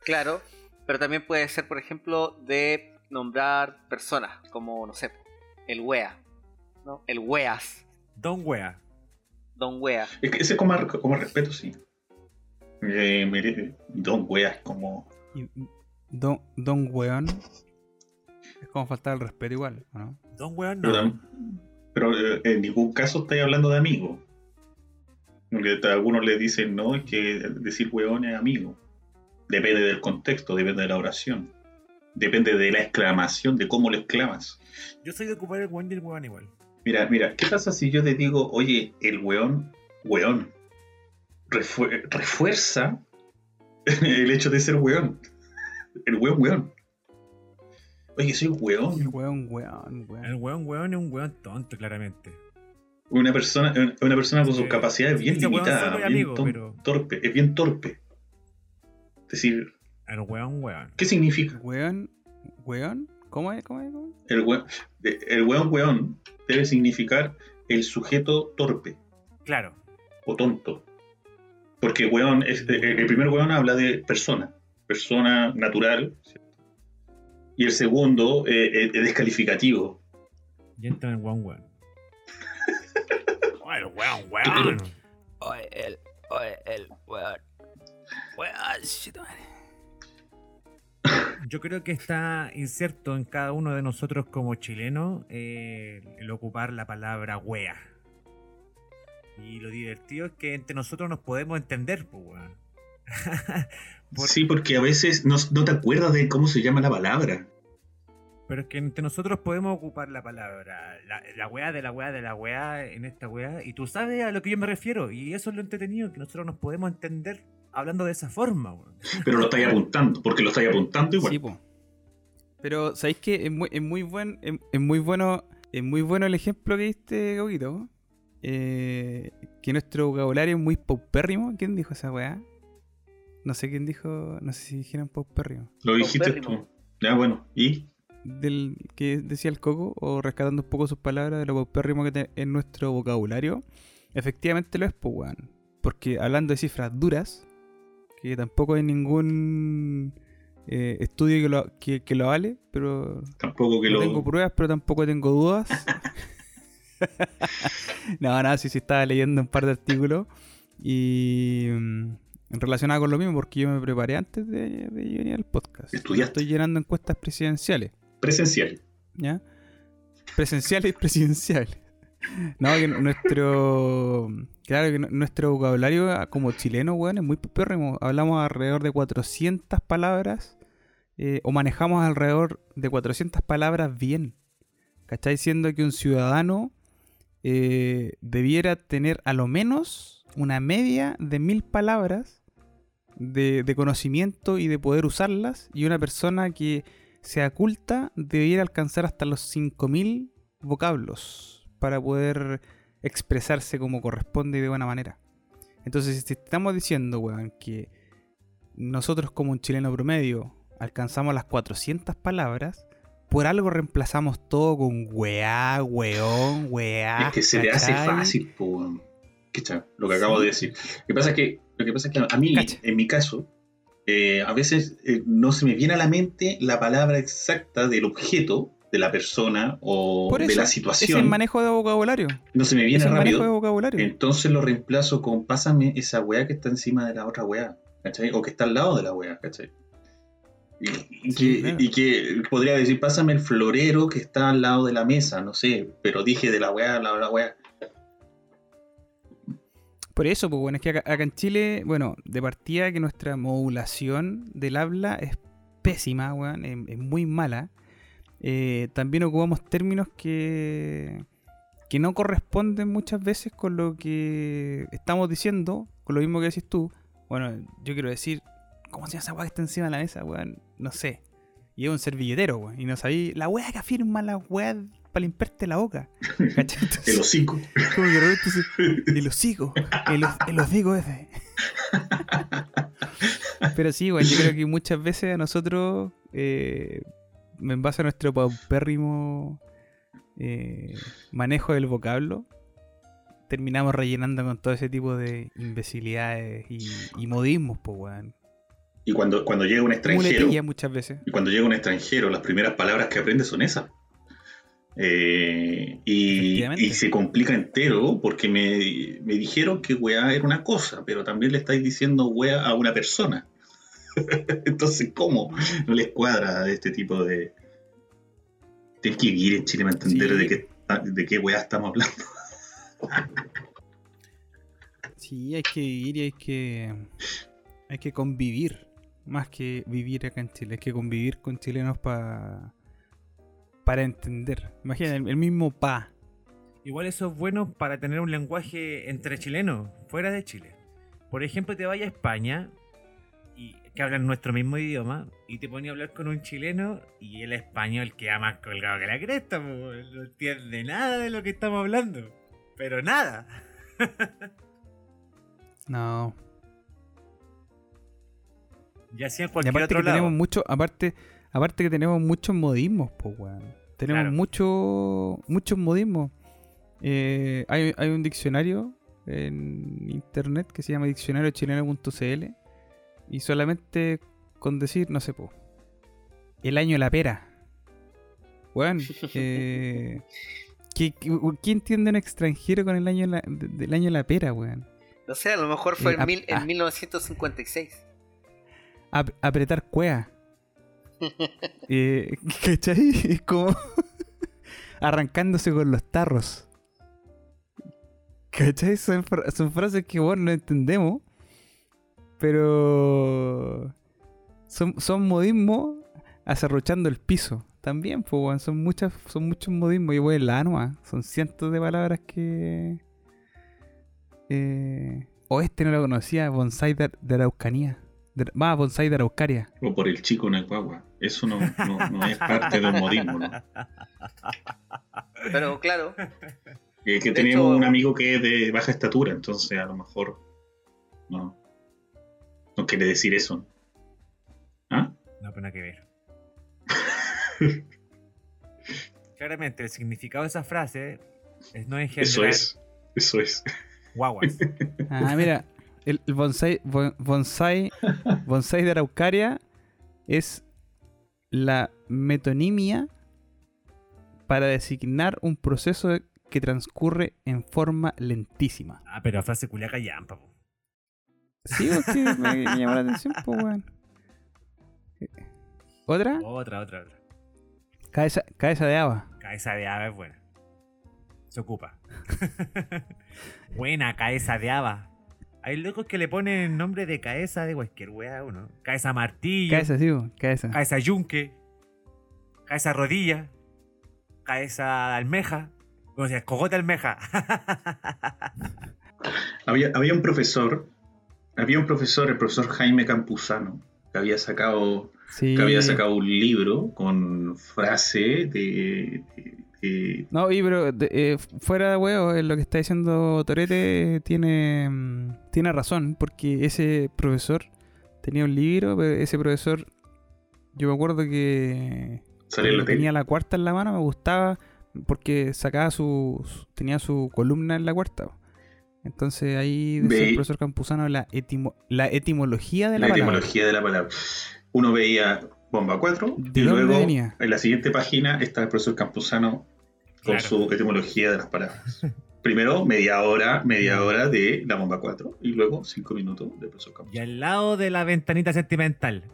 Claro, pero también puede ser, por ejemplo, de nombrar personas, como, no sé, el wea, ¿no? El weas, Don wea. don wea. Es que ese es como, como respeto, sí. Eh, don weas, como. Don, don weón. Es como faltar el respeto igual, ¿o ¿no? Don weón Pero, no. pero, eh, en ningún caso estáis hablando de amigo. Porque a algunos les dicen, no, es que decir weón es amigo. Depende del contexto, depende de la oración. Depende de la exclamación, de cómo lo exclamas. Yo soy de ocupar el weón y el weón igual. Mira, mira, ¿qué pasa si yo te digo, oye, el weón, weón, refue- refuerza el hecho de ser weón? El weón, weón. Oye, soy un El weón. weón, weón, weón. El weón weón es un weón tonto, claramente. Una persona, una persona con sus Sí. capacidades bien Ese weón limitadas, bien amigo, ton- pero- torpe, es bien torpe. Es decir, El weón weón. ¿qué significa? Weón, weón. ¿Cómo es? ¿Cómo es? ¿Cómo es? El weón, el weón, weón debe significar el sujeto torpe. Claro. o tonto. Porque weón, es- el primer weón habla de persona, persona natural. ¿cierto? Y el segundo eh, eh, es descalificativo. Y entra el weón weón. Oh, el weón weón. Oye, el, oye, el weón. Weón, shit, man. Yo creo que está inserto en cada uno de nosotros como chilenos eh, el ocupar la palabra wea. Y lo divertido es que entre nosotros nos podemos entender, pues, weón. Por- Sí, porque a veces no, no te acuerdas de cómo se llama la palabra. Pero es que entre nosotros podemos ocupar la palabra, la, la weá de la weá de la weá en esta weá, y tú sabes a lo que yo me refiero, y eso es lo entretenido, que nosotros nos podemos entender hablando de esa forma, weón. Pero lo estáis apuntando, porque lo estáis apuntando igual. Sí, po. Pero, ¿sabéis que es muy, es muy buen, es, es muy bueno, es muy bueno el ejemplo que diste, Goguito? Eh, que nuestro vocabulario es muy paupérrimo. ¿Quién dijo esa weá? No sé quién dijo, no sé si dijeron paupérrimo. Lo dijiste tú. Ya, bueno. ¿Y? Del que decía el Coco, o rescatando un poco sus palabras de lo paupérrimo que en nuestro vocabulario. Efectivamente lo es, pues, weón. Porque hablando de cifras duras, que tampoco hay ningún eh, estudio que lo, que, que lo vale, pero Tampoco que no lo. tengo pruebas, pero tampoco tengo dudas. no, no, sí, sí estaba leyendo un par de artículos y mm, relacionado con lo mismo, porque yo me preparé antes de, de venir al podcast. Estudiaste. Estoy llenando encuestas presidenciales, Presencial. ¿ya? Presenciales y presidenciales. No, que nuestro. Claro que nu- nuestro vocabulario como chileno, weón, es muy pérrimo. Hablamos alrededor de 400 palabras eh, o manejamos alrededor de 400 palabras bien. ¿Cachai? Siendo que un ciudadano eh, debiera tener a lo menos una media de mil palabras de, de conocimiento y de poder usarlas. Y una persona que sea culta debiera alcanzar hasta los 5000 vocablos para poder expresarse como corresponde y de buena manera. Entonces, si estamos diciendo, weón, que nosotros como un chileno promedio alcanzamos las 400 palabras, por algo reemplazamos todo con weá, weón, weá. es que se le hace fácil, po, Lo que acabo de decir. Lo que pasa es que, lo que, pasa es que a mí, Cacha. en mi caso, eh, a veces eh, no se me viene a la mente la palabra exacta del objeto de la persona o Por de la Es situación. el manejo de vocabulario. no se me Es viene el manejo de rápido. vocabulario. Entonces lo reemplazo con pásame esa weá que está encima de la otra weá, ¿cachai? O que está al lado de la weá, ¿cachai? Y, y Sí, que, claro. y que podría decir, pásame el florero que está al lado de la mesa, no sé, pero dije de la weá la, la weá. Por eso, pues bueno, es que acá, acá en Chile, bueno, de partida que nuestra modulación del habla es pésima, weón, es, es muy mala. Eh, también ocupamos términos que, que no corresponden muchas veces con lo que estamos diciendo, con lo mismo que decís tú. Bueno, yo quiero decir, ¿cómo se llama esa weá que está encima de la mesa, weón? No sé. Y es un servilletero, weón. Y no sabí, la weá que afirma la weá para limpiarte la boca. El hocico. como que de repente se- el hocico, el, el hocico ese. Pero sí, bueno, yo creo que muchas veces a nosotros, eh, en base a nuestro paupérrimo eh, manejo del vocablo, terminamos rellenando con todo ese tipo de imbecilidades y, y modismos, pues, weón. Y cuando, cuando llega un extranjero, muchas veces. y cuando llega un extranjero, las primeras palabras que aprende son esas. Eh, y, se complica entero porque me, me dijeron que weá era una cosa, pero también le estáis diciendo weá a una persona. Entonces, ¿cómo no les cuadra este tipo de... Tienes que vivir en Chile para entender Sí. de, qué, de qué weá estamos hablando. Sí, hay que vivir y hay que, hay que convivir. Más que vivir acá en Chile. Hay que convivir con chilenos pa- para entender. Imagina, el, el mismo pa. Igual eso es bueno para tener un lenguaje entre chilenos, fuera de Chile. Por ejemplo, te vayas a España y que hablan nuestro mismo idioma y te pones a hablar con un chileno y el español queda más colgado que la cresta, po, no entiende nada de lo que estamos hablando. Pero nada. No. Y así en Y cualquier aparte otro que lado. tenemos mucho, aparte, aparte que tenemos muchos modismos, pues weón. Tenemos Claro. mucho, muchos modismos. Eh, hay, hay un diccionario en internet que se llama diccionariochileno.cl y solamente con decir, no sé, po, el año de la pera. Weón, eh, ¿qué, entiende un extranjero con el año de la- de- del año de la pera, weón? No sé, a lo mejor fue Eh, en, ah, mil- en ah. 1956. Ap- apretar cuea. eh, ¿Cachai? Es como arrancándose con los tarros. ¿Cachai? Son, son frases que bueno, no entendemos. Pero son, modismos acerruchando el piso. también, pues, son muchas, son muchos modismos. Y weón, la anua, son cientos de palabras que. Eh, o este no lo conocía, bonsai de, de Araucanía. De, va, bonsai de Araucaria. O por el chico en el guagua. Eso no, no, no es parte del modismo, ¿no? Pero claro, Es que De tenemos hecho- un amigo que es de baja estatura, entonces a lo mejor no, no quiere decir eso. ¿Ah? No, pero nada que ver. Claramente, el significado de esa frase es no engendrar Eso es, eso es. guaguas. Ah, mira, el, el bonsai, bon- bonsai, bonsai de Araucaria es la metonimia para designar un proceso que transcurre en forma lentísima. Ah, pero frase culiaca yampa. Sí, porque me, me llamó la atención, pues, weón. ¿Otra? Otra, otra, otra. Cabeza, cabeza de haba. Cabeza de ave es buena. Se ocupa. buena cabeza de haba. Hay locos que le ponen nombre de cabeza de cualquier wea a uno. Cabeza martillo. Cabeza, sí, cabeza. cabeza yunque, cabeza rodilla, cabeza almeja, o sea, cogote almeja. Había, había un profesor, había un profesor, el profesor Jaime Campuzano, que había sacado, Sí. que había sacado un libro con frase de, de- de- No, y pero de- eh, fuera de huevo, en lo que está diciendo Torete tiene, mm, tiene razón, porque ese profesor tenía un libro, pero ese profesor, yo me acuerdo que la tenía la cuarta en la mano, me gustaba porque sacaba su, tenía su columna en la cuarta. Entonces ahí Ve- el profesor Campuzano la, etimo- la etimología de la, la palabra. etimología de la palabra. Uno veía bomba 4 ¿De y luego venía? en la siguiente página está el profesor Campuzano con Claro. su etimología de las palabras. Primero media hora, media hora de la bomba 4 y luego cinco minutos del profesor y Campuzano. al lado de la ventanita sentimental.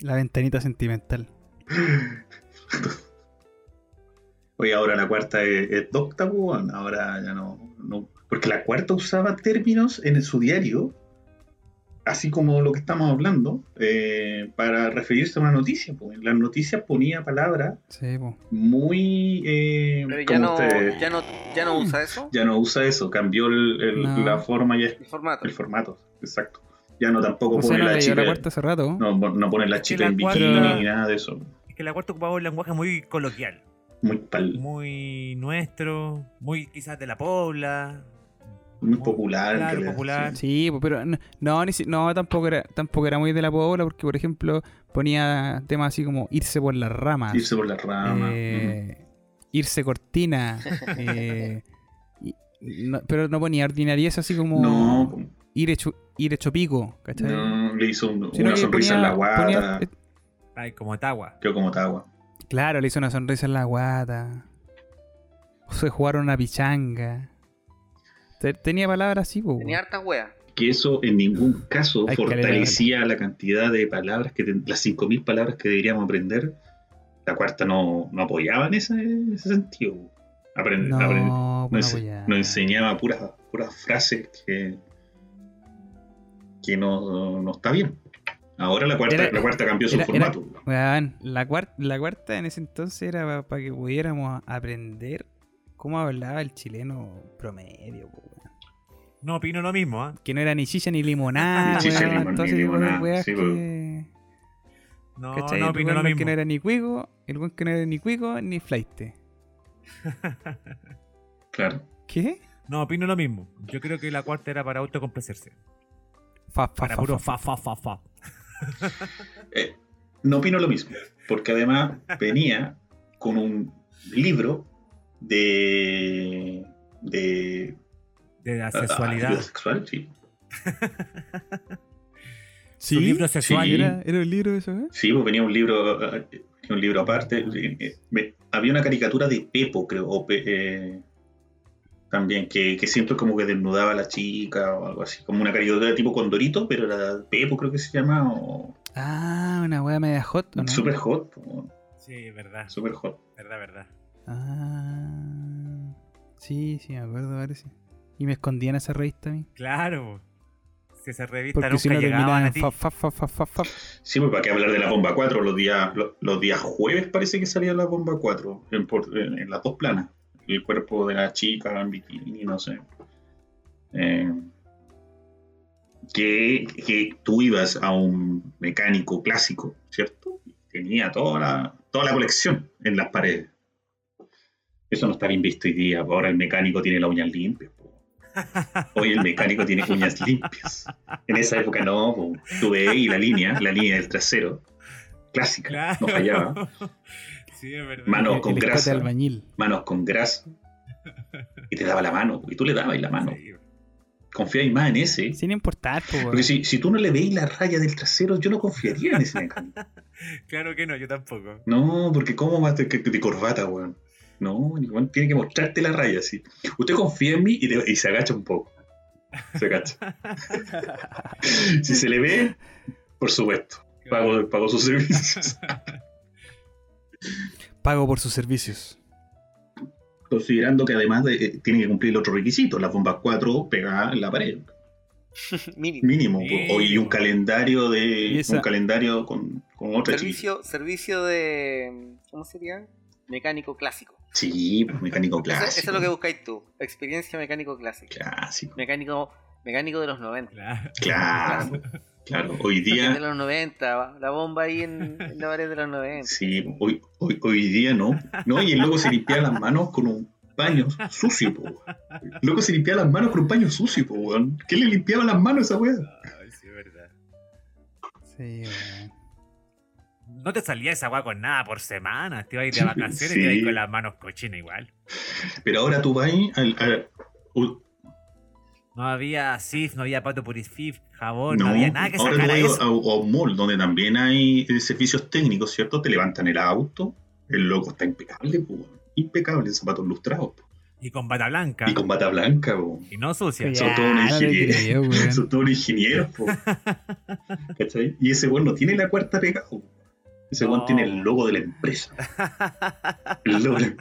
La ventanita sentimental. Oye, ahora la cuarta es, es docta, ahora ya no, no- Porque la cuarta usaba términos en su diario, así como lo que estamos hablando, eh, para referirse a una noticia. pues. En las noticias ponía palabras Sí, po. muy... eh, pero ya como no, ustedes- ya no, ya no usa eso, ya no usa eso, cambió el- el- No. la forma y el formato. el formato, exacto. Ya no tampoco O sea, pone no la chica... la cuarta hace rato. No, no pone la chica la en cuarta- bikini ni nada de eso. Es que la cuarta ocupaba un lenguaje muy coloquial, Muy, pal- muy nuestro, muy quizás de la pobla. Muy popular. claro, popular. sí. Sí, po, pero no, no, ni si- no, tampoco era, tampoco era muy de la pobla, porque por ejemplo ponía temas así como irse por las ramas, Irse por la rama. eh, irse cortina, eh, y- no- pero no ponía ordinariez así como No, ir hecho, ir hecho pico, ¿cachai? no, le hizo un- una sonrisa en la guata. ponía- eh, Ay, como Tagua. Quedó como tagua. claro, le hizo una sonrisa en la guata, o se jugaron una pichanga. Te- Tenía palabras así, po. Tenía hartas weas. Que eso en ningún caso Hay fortalecía la cantidad de palabras, que las 5.000 palabras que deberíamos aprender. La cuarta no, no apoyaba en ese, en ese sentido. Aprend- No, aprend- pues nos, no, pues enseñaba puras, puras frases que, que no, no está bien. Ahora la cuarta, Era- la cuarta cambió su era- era- formato. Weón, la, cuarta, la cuarta en ese entonces era para que pudiéramos aprender cómo hablaba el chileno promedio, po, weón. No opino lo mismo, ¿ah? Que no era ni chicha ni limonada, Ni chicha, weón, ni limon- limonada, sí, que... No, ¿Cachai? no El opino lo que mismo. no era ni cuico, el weón que no era ni cuico ni flaite. Claro. ¿Qué? No, opino lo mismo. Yo creo que la cuarta era para autocomplacerse. Fa, fa, Para fa, puro fa, fa, fa, fa, fa. Eh, no opino lo mismo, porque además venía con un libro de. de. De la ah, sexualidad. vida sexual, sí. ¿Sí? Su libro sexual. Sí. ¿Era, ¿Era el libro eso, eh? Sí, pues venía un libro, eh, un libro aparte. eh, había una caricatura de Pepo, creo, o Pe- eh, también, que, que siempre como que desnudaba a la chica o algo así, como una caricatura tipo Condorito, pero era Pepo, creo que se llama, o Ah, una wea media hot, ¿o no? Super Hot, o Sí, verdad. Super Hot. Verdad, verdad. Ah, sí, sí, me acuerdo, parece. Y me escondía en esa revista a mí. Claro. Si esa revista Porque si no nunca llegaban terminaban a ti. fa, fa, fa, fa, fa, fa. Sí, pues para qué hablar de la bomba 4 los días, los, los días jueves parece que salía la bomba 4 en, por- en- en las dos planas. El cuerpo de la chica en bikini, no sé. Eh, que, que tú ibas a un mecánico clásico, ¿cierto? Tenía toda la, toda la colección en las paredes. Eso no está bien visto hoy día. Ahora el mecánico tiene las uñas limpias. po. Hoy el mecánico tiene uñas limpias. En esa época no, po. tú veías la línea, la línea del trasero, clásica, Claro. no fallaba. Sí, es verdad. Mano El- con el grasa. albañil. Manos con grasa. Y te daba la mano, y tú le dabas la mano. Sí. Confiáis más en ese. Sin importar, po. Porque si, si tú no le veis la raya del trasero, yo no confiaría en ese mecánico. Claro que no, yo tampoco. No, porque ¿cómo vas de, de corbata, weón? No, tiene que mostrarte la raya, así. Usted confía en mí y, te- y se agacha un poco. Se agacha. si se le ve, por supuesto, pago, pago sus servicios. Pago por sus servicios. Considerando que además de- eh, tiene que cumplir el otro requisito, las bombas 4 pegadas en la pared. Mínimo. Mínimo. Mínimo. Y un calendario de. Un calendario con, con otra chica. Servicio, servicio de. ¿Cómo sería? Mecánico clásico. Sí, pues, mecánico clásico. eso es lo que buscáis tú. Experiencia mecánico clásico. Clásico. Mecánico, mecánico de los 90. Claro. Claro. Claro. Hoy De día. los 90, la bomba ahí en, en la pared de los 90. Sí, hoy, hoy, hoy día no. No, y el loco se limpia las manos con un paño sucio, po. El loco se limpia las manos con un paño sucio, po, weón. ¿Qué le limpiaba las manos a esa weá? Ay, sí, es verdad. Sí, weón. No te salía esa agua con nada por semana. Te ibas a ir de vacaciones y te ibas a ir con las manos cochinas igual. Pero ahora tú vas ahí al. No había SIF, no había Pato Purifif, jabón, no, no, había nada que ahora tú sacara vas a, a un mall donde también hay eh, servicios técnicos, ¿cierto? Te levantan el auto, el loco está impecable, po, weón. impecable, zapatos lustrados, po. Y con bata blanca. y con bata blanca, po. Y no sucia. Son todos unos ingenieros. Son todos ingenieros. ¿Cachai? Y ese weón no tiene la cuarta pegada. Ese weón No. tiene el logo de la empresa. El logo de la-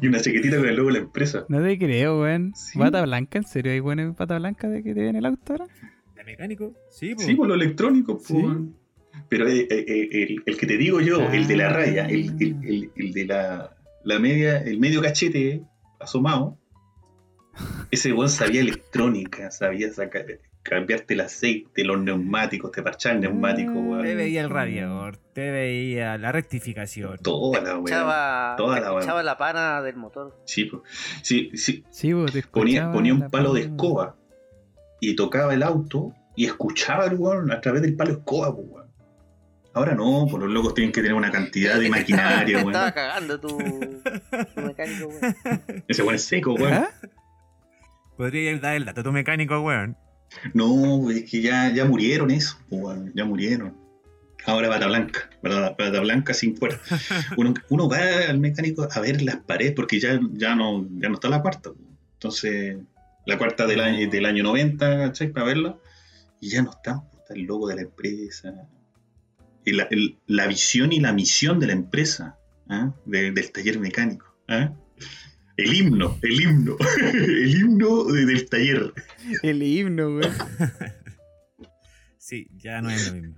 Y una chaquetita con el logo de la empresa. No te creo, weón. Sí. ¿Bata blanca? ¿En serio hay buena bata blanca de que te ven el auto ahora? ¿De mecánico? Sí, po. Sí, por lo electrónico. Sí. Pero eh, eh, eh, el, el que te digo yo, el de la Ah. raya, el, el- el- el de la, la media, el medio cachete asomado, ese weón sabía electrónica, sabía sacar, cambiarte el aceite, los neumáticos, te parchaba el neumático, Te weón. veía el radiador, te veía la rectificación. Toda la weón. Toda la pana del motor. Sí, po. sí, sí, Sí, vos te ponía, un palo de escoba y tocaba el auto y escuchaba el weón a través del palo de escoba, weón. Ahora no, pues los locos tienen que tener una cantidad de maquinaria, Estaba weón. cagando tu, tu mecánico, weón. Ese weón es seco, weón. ¿Ah? Podría dar el dato a tu mecánico, weón. No, es que ya, ya murieron eso, ya murieron. Ahora bata blanca, bata, bata blanca sin puerta. Uno, uno va al mecánico a ver las paredes porque ya, ya, no, ya no está la cuarta. Entonces, la cuarta del año, del año 90, ¿cachai? Para verla. Y ya no está, está el logo de la empresa. Y la, el- la visión y la misión de la empresa, ¿ah? De- del taller mecánico. ¿ah? El himno, el himno, el himno de- del taller. El himno, weón. Sí, ya no es lo mismo.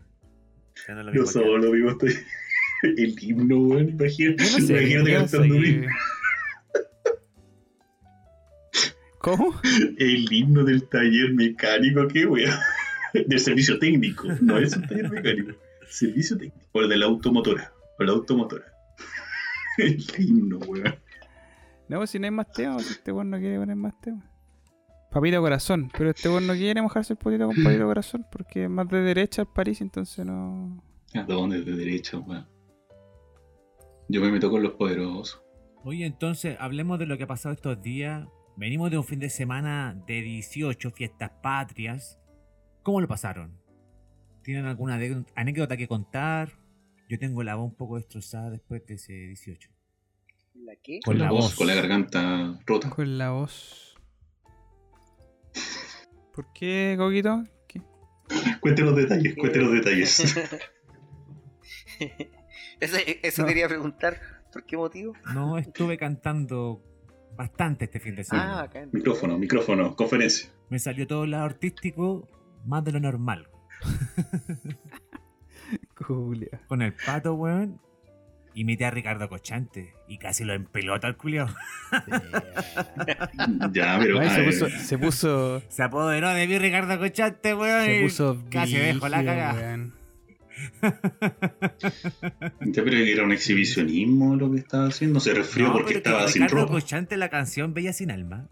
Ya no es lo mismo. que solo vivo estoy. El himno, weón, imagínate. No sé. no cantando himno. ¿Cómo? el himno del taller mecánico, qué weón. Del servicio técnico, no es un taller mecánico. Servicio técnico. O el de la automotora. O la automotora. El himno, weón. No, pues si no hay más temas, si este weón no quiere poner más temas. Papito corazón, pero este weón no quiere mojarse el potito con papito corazón porque es más de derecha al París, entonces no. ¿A dónde de derecha, weón? Yo me meto con los poderosos. Oye, entonces, hablemos de lo que ha pasado estos días. Venimos de un fin de semana de 18 fiestas patrias. ¿Cómo lo pasaron? ¿Tienen alguna anécdota que contar? Yo tengo la voz un poco destrozada después de ese 18. ¿La qué? Con la voz. con la garganta rota. Con la voz. ¿Por qué, Coquito? ¿Qué? Cuente los detalles, cuente los detalles. Eso No. quería preguntar. ¿Por qué motivo? No, estuve cantando bastante este fin de Ah, semana. acá. micrófono, micrófono, conferencia. Me salió todo el lado artístico más de lo normal. Julio. Con el pato, weón. Imité a Ricardo Cochante y casi lo empelota al culiao. Ya, pero. Se, puso, se puso. Se apoderó de mí Ricardo Cochante, weón. Se y puso. casi dejo la cagada. ya, pero era un exhibicionismo lo que estaba haciendo. Se resfrió No, porque estaba sin Ricardo ropa. Cochante la canción Bella sin alma.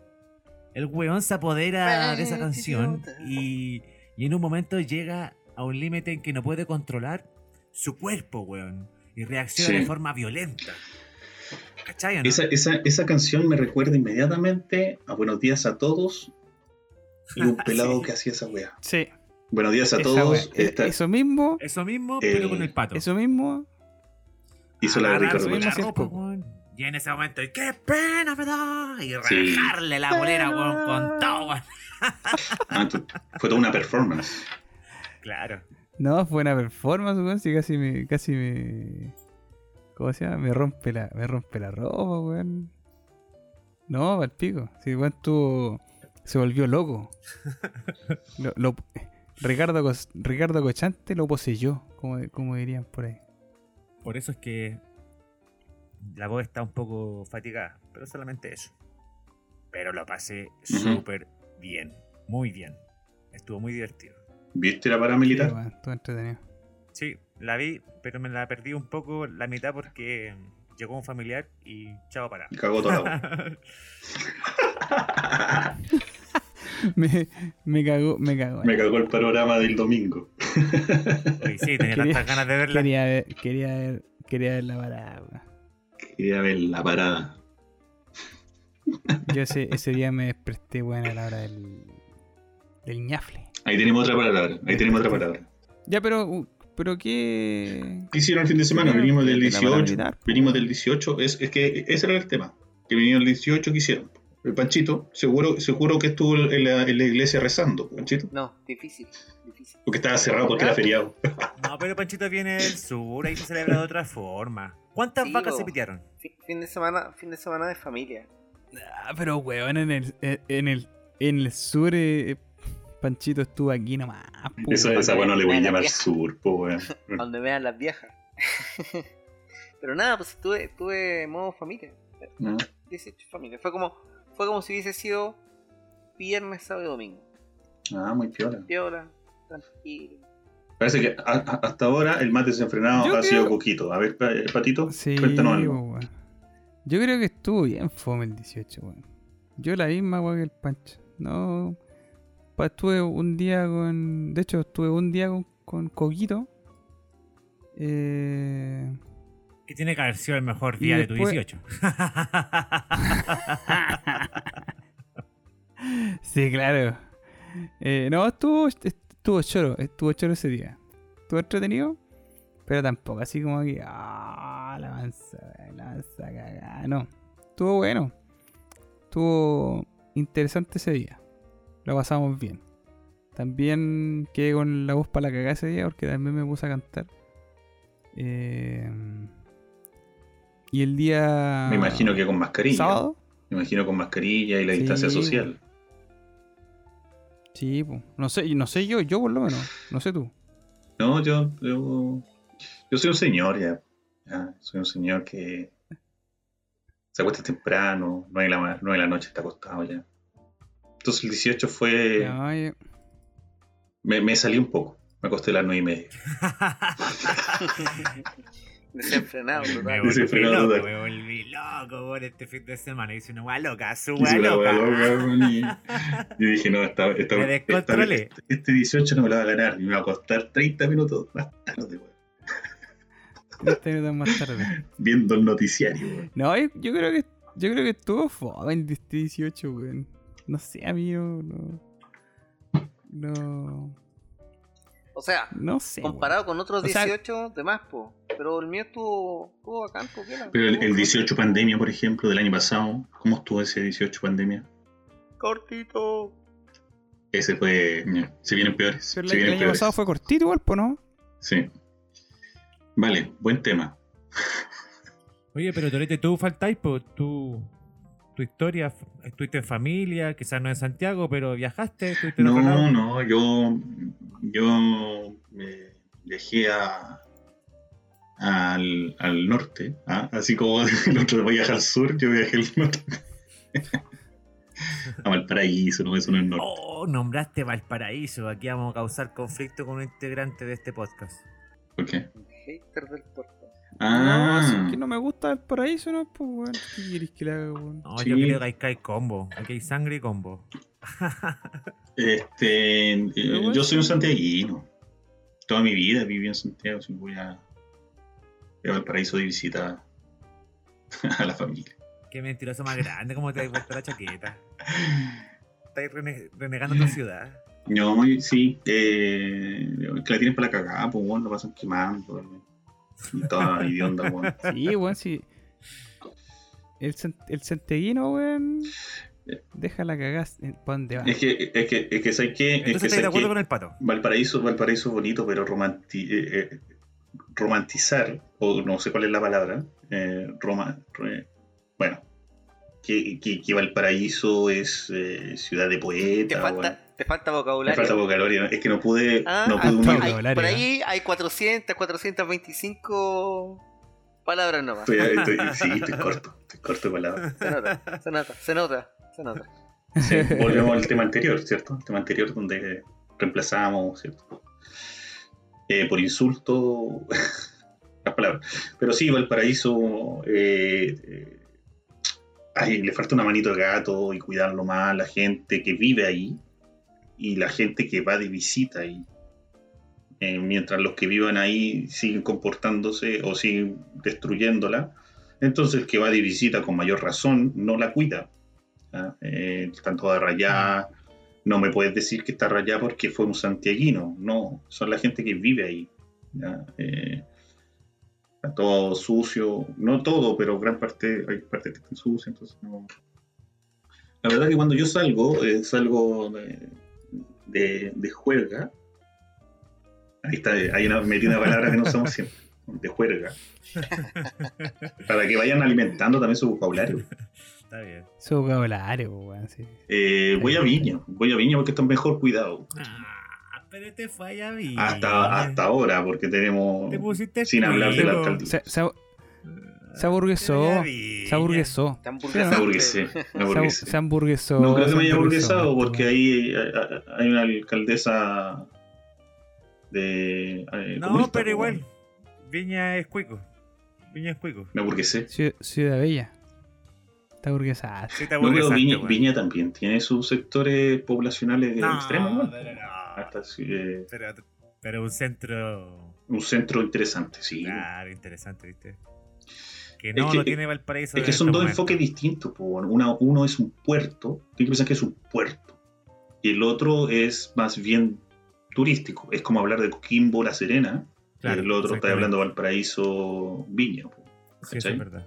El weón se apodera de esa canción y, y en un momento llega a un límite en que no puede controlar su cuerpo, weón. Y reacciona Sí. de forma violenta. ¿Cachai o no? Esa, esa, esa canción me recuerda inmediatamente a Buenos días a todos y un pelado Sí. que hacía esa wea. Sí. Buenos días a esa todos. E- esta- Eso mismo. Eso mismo, Eh, pero con el pato. Eso mismo. hizo la poco. weón. Y en ese momento, ¡y qué pena me da! Y Sí. rajarle la bolera, weón, con todo. Ah, fue toda una performance. Claro. No, fue una performance, weón. Si casi me. Casi me. ¿Cómo se llama? Me rompe la, me rompe la ropa, weón. No, al pico. Si weón estuvo. Se volvió loco. Lo, lo- Ricardo, Ricardo Cochante lo poseyó, como, como dirían por ahí. Por eso es que la voz está un poco fatigada, pero solamente eso. Pero lo pasé Ujú. súper bien, muy bien. Estuvo muy divertido. ¿Viste la Sí, paramilitar? estuvo entretenido. Sí, la vi, pero me la perdí un poco la mitad porque llegó un familiar y chao para. Y cagó toda la. Me, me cagó, me cagó. Me cagó el panorama del domingo. Oye, sí, tenía Quería- tantas ganas de verla. Quería ver, quería ver, quería ver la parada, weón. Quería ver la parada. Yo ese, ese día me desperté, weón, a la hora del, del ñafle. Ahí tenemos otra palabra. Ahí tenemos otra palabra. Ya, pero, uh, pero qué. ¿Qué hicieron el fin de semana? Venimos del de la 18. paramilitar, Venimos del 18. Es, es que ese era el tema. Que vinieron el 18, ¿qué hicieron? El Panchito, seguro, seguro que estuvo en la, en la iglesia rezando, Panchito. No, difícil, difícil. Porque estaba cerrado porque era feriado. No, pero Panchito viene del sur, ahí se celebra de otra forma. ¿Cuántas Sí, vacas se pitearon? Fin, fin de semana, fin de semana de familia. Ah, pero, weón, en el, eh, en el, en el sur, eh, Panchito estuvo aquí nomás. po, Eso, weón. esa bueno le voy a llamar sur, po, weón. Donde vean las viejas. Pero nada, pues estuve, estuve en modo familia. ¿No? 18 familia. Fue como, fue como si hubiese sido viernes, sábado y domingo. Ah, muy piola. Viola, tranquilo. Parece que a- a- hasta ahora el más desenfrenado Yo ha sido Coquito. A ver, eh, Patito, Sí, cuéntanos algo. weón. Yo creo que estuvo bien fome el 18, weón. Yo la misma, weón, que el Pancho. No. Estuve un día con. De hecho, estuve un día con, con Coquito. Eh. Que tiene que haber sido el mejor día de tu después- 18. Sí, claro. Eh, no, estuvo, estuvo choro, estuvo choro ese día. Estuvo entretenido, pero tampoco así como que, ah, la mansa, la mansa cagada. No, estuvo bueno. Estuvo interesante ese día. Lo pasamos bien. También quedé con la voz para la cagada ese día porque también me puse a cantar. Eh, y el día... Me imagino que con mascarilla. ¿Sábado? Me imagino con mascarilla y la Sí. distancia social. Sí, po. no sé, no sé yo, yo por lo menos, no sé tú. No, yo, yo, yo soy un señor ya. Ya, Soy un señor que se acuesta temprano, 9 de la, nueve de la noche está acostado ya. Entonces el 18 fue... No, yo- Me, me salí un poco. Me acosté las 9 y media. Desenfrenado, Me total. Desenfrenado loco, me volví loco por este fin de semana. Hice una hueá loca, su hueá loca. loca, y Yo dije, no, esta, esta, Me esta- descontrolé. este 18 no me lo va a ganar. Y me va a costar 30 minutos más tarde, weón. 30 minutos más tarde. Viendo el noticiario, weón. No, yo, yo creo que yo creo que estuvo fome en este 18, weón. No sé, a mí no. No. O sea, no sé. comparado con otros O sea- 18, de más, po. Pero el mío estuvo, estuvo bacán, po. Pero el, el Estuvo 18 pandemia, por ejemplo, del año pasado, ¿cómo estuvo ese 18 pandemia? Cortito. Ese fue. Se vienen peores. Pero se el, año peores. pasado fue cortito igual, po, ¿no? Sí. Vale, buen tema. Oye, pero Torete, tú faltáis, pues tú. Tu historia. Estuviste en familia, quizás no en Santiago, pero viajaste, estuviste en otro No, no, yo, yo me dejé a, al, al norte, ¿ah? así como el otro viaja al sur, yo viajé al norte. a Valparaíso, no, eso no es norte. Oh, nombraste Valparaíso. Aquí vamos a causar conflicto con un integrante de este podcast. ¿Por qué? Un hater del puerto. No, si Ah, es que no me gusta el paraíso, ¿no? Pues, weón. ¿Qué querés que le haga, weón? No, Sí. yo creo que aquí hay combo. Aquí hay sangre y combo. este, eh, Pero yo soy un bueno. santiaguino. Toda mi vida viví en Santiago, si voy a, a Valparaíso de visita a la familia. Qué mentiroso más grande, como te has puesto la chaqueta. Estás rene- renegando tu ciudad. No, sí, eh, que la tienen para la cagada, pues bueno, lo pasan quemando. Y toda idionda, weón. Sí, weón, sí. El, el santiaguino, weón. Deja la cagada. ¿Para dónde va? Es que, es que, es que, ¿sabes qué? Es que, Entonces estás de ¿sabes acuerdo qué? con el pato. Valparaíso, Valparaíso es bonito, pero romanti- eh, eh, romantizar, o no sé cuál es la palabra, eh, roma- re- bueno, que, que, que Valparaíso es eh, ciudad de Te poeta. bueno. falta, te falta Me vocabulario. falta vocabulario, es que no pude, Ah, no pude hay- unir. hay- vocabulario, por ahí hay 400, 425 palabras nomás. Estoy, estoy- sí, estoy corto, estoy corto de palabras. Se nota, se nota, se nota, se nota. Sí, volvemos al tema anterior, ¿cierto? El tema anterior donde reemplazamos, ¿cierto? Eh, por insulto, las palabras. Pero sí, Valparaíso, eh, eh, ay, le falta una manito de gato y cuidarlo más a la gente que vive ahí y la gente que va de visita ahí. Eh, mientras los que vivan ahí siguen comportándose o siguen destruyéndola, entonces el que va de visita con mayor razón no la cuida. Eh, están todas rayadas. No me puedes decir que está rayada porque fue un santiaguino. No, son la gente que vive ahí. Eh, está todo sucio. No todo, pero gran parte, hay partes que están sucias. Entonces. La verdad que cuando yo salgo, eh, salgo de, de juerga. Ahí está, hay una, metí una palabra que no usamos siempre. De juerga. Para que vayan alimentando también su vocabulario. Está bien. Su vocabulario, weón. Sí. Eh, voy a Viña, voy a Viña porque están mejor cuidados. Ah, pero este fue bien. Hasta, hasta ahora, porque tenemos. Te pusiste Sin hablar de la alcaldía. Se aburguesó. Se aburguesó. Se, aburguesé. se hamburguesó. No creo que se me haya aburguesado porque ahí hay, hay una alcaldesa de. eh, No, pero pues, igual. Viña es cuico. Viña es cuico. Me aburguesé. Ciu- Ciudad Bella. Está hamburguesada. Sí, No, pero Viña, también tiene sus sectores poblacionales No, extremos, ¿no? pero no. Hasta sí, eh, Pero, pero un centro. un centro interesante, sí. Claro, interesante, ¿viste? Que no que- lo tiene Valparaíso. Es que son este dos momento. enfoques distintos. Una- uno es un puerto, tiene que pensar que es un puerto. Y el otro es más bien turístico. Es como hablar de Coquimbo, La Serena. Claro, y el otro está hablando de Valparaíso, Viña. Sí, es verdad.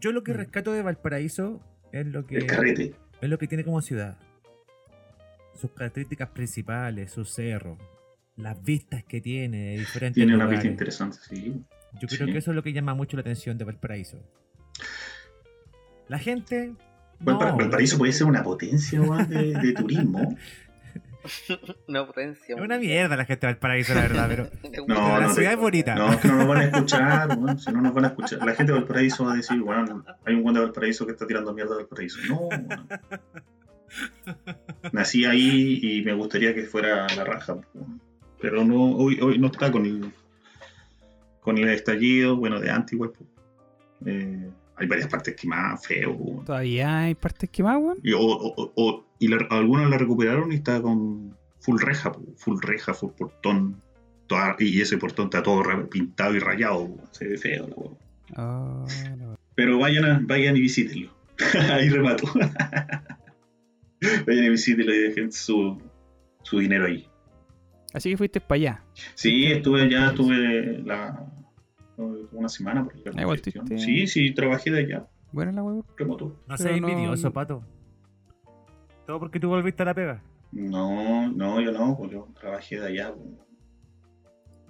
Yo lo que Mm. rescato de Valparaíso es lo que El carrete. es lo que tiene como ciudad. Sus características principales, sus cerros, las vistas que tiene de diferentes Tiene una pista interesante, sí. Yo creo sí. que eso es lo que llama mucho la atención de Valparaíso. La gente. Valpara- no, Valparaíso puede ser una potencia de, de turismo. Una potencia. Es una mierda la gente de Valparaíso, la verdad, pero, No, pero la no ciudad te- es bonita. No, es que no nos van a escuchar, weón, si no nos van a escuchar. La gente de Valparaíso va a decir, bueno, hay un buen de Valparaíso que está tirando mierda de Valparaíso. No. Nací ahí y me gustaría que fuera la raja. Pero no, hoy, hoy no está con el, con el estallido, bueno, de igual. pues. Eh, hay varias partes quemadas, feo, weón. Todavía hay partes quemadas, weón. Y, o- o- o- y la- algunos la recuperaron y está con full reja, full reja, full portón. toda- y ese portón está todo pintado y rayado, po, se ve feo. la weá. Oh, no. Pero vayan, a- vayan y visítenlo. Ahí remato. vayan y visítenlo y dejen su, su dinero ahí. Así que fuiste para allá. Sí, estuve allá, estuve la, una semana. Por la Ah, igual estuviste- Sí, sí, trabajé de allá, Buena la weón. remoto. No seas no- envidioso, pato. Todo porque tú volviste a la pega. No, no, yo no, pues yo trabajé de allá. po.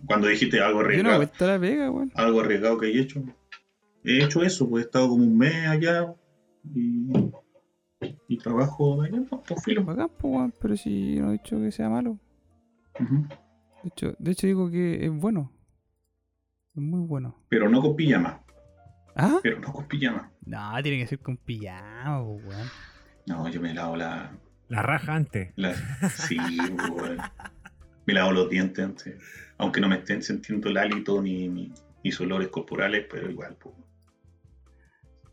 Cuando dijiste algo Yo no arriesgado, a la pega, weón. algo arriesgado que he hecho, he hecho eso, pues he estado como un mes allá y, y trabajo de allá, pues, pues, filo. Bacán, pues, pero si no he dicho que sea malo. De hecho, de hecho digo que es bueno. Es muy bueno. Pero no con pijama, ¿Ah? pero no con pijama. No, tiene que ser con pijama, weón. No, yo me lavo la, La raja antes. la sí, weón. Me lavo los dientes antes, aunque no me estén sintiendo el hálito ni, ni mis olores corporales, pero igual, pues.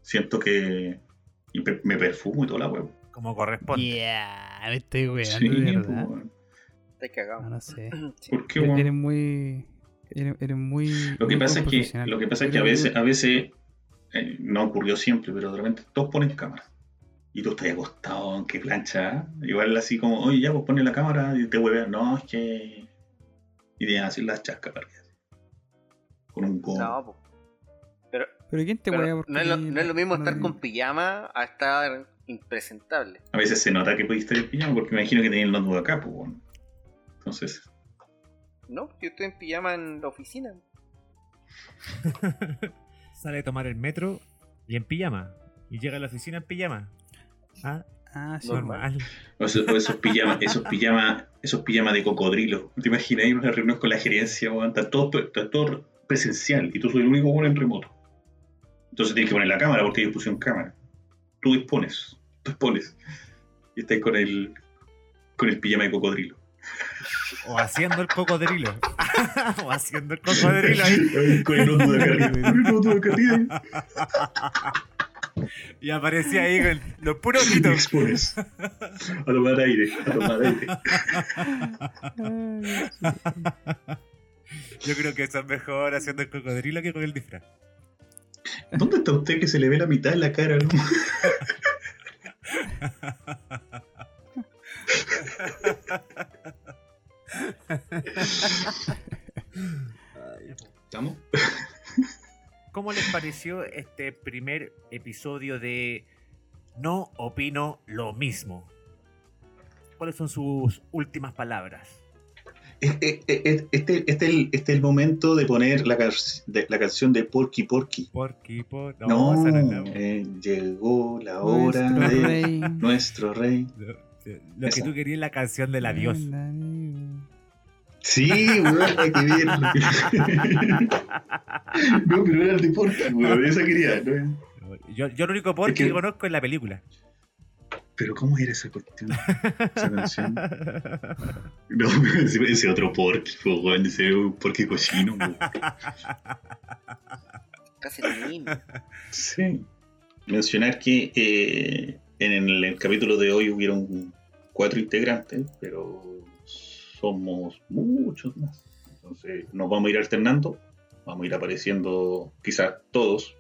Siento que me perfumo y toda la huevo. Como corresponde. Yeah, me estoy weando, Sí, pues. Estás cagado. No, no sé. Sí. ¿Por qué, Eres, muy. Eres, eres muy. Lo que muy pasa es que, lo que, pasa es que a veces, a veces eh, no ocurrió siempre, pero de repente todos ponen cámara. Y tú estás acostado, en qué plancha. ¿eh? Igual así como, oye, ya, pues pone la cámara y te huevean. No, es que. Y te así las chascas. Con un go. No, po. Pero, Pero ¿quién te pero no, es lo, no es lo mismo no estar con pijama a estar impresentable. A veces se nota que pudiste estar en pijama porque me imagino que tenías el notebook acá, pues. bueno. Entonces, No, yo estoy en pijama en la oficina. Sale a tomar el metro y en pijama. Y llega a la oficina en pijama. Ah, Ah, sí. normal. o esos, o esos pijamas, esos pijamas, esos pijamas de cocodrilo. ¿Te imaginas ir a una reunión con la gerencia, weón? Está todo, está todo presencial y tú soy el único weón en remoto. Entonces tienes que poner la cámara porque ellos pusieron cámara. Tú dispones, tú dispones. Y estás con el con el pijama de cocodrilo. O haciendo el cocodrilo. o haciendo el cocodrilo ahí. Y aparecía ahí con los puros ojitos. A tomar aire, a tomar aire. Yo creo que eso es mejor haciendo el cocodrilo que con el disfraz. ¿Dónde está usted que se le ve la mitad de la cara? no? ¿Estamos? ¿Cómo les pareció este primer episodio de No opino lo mismo? ¿Cuáles son sus últimas palabras? Este, este, este, este, el- este es el momento de poner la, car- de- la canción de Porky Porky. Porky, por... No, No, eh, llegó la hora Nuestro de rey. nuestro rey. Lo que tú querías es la canción del adiós. El. Sí, weón, hay que no, pero era el de weón, esa quería. ¿no? Yo, yo lo único Porky Es que- que conozco es la película. Pero ¿cómo era esa cuestión? Esa canción. No, ese, otro Porky, po, weón, ese Porky cochino. weón. Casi lo mismo. Sí. Mencionar que eh, en el, el capítulo de hoy hubieron cuatro integrantes, pero somos muchos más. Entonces nos vamos a ir alternando, vamos a ir apareciendo quizás todos,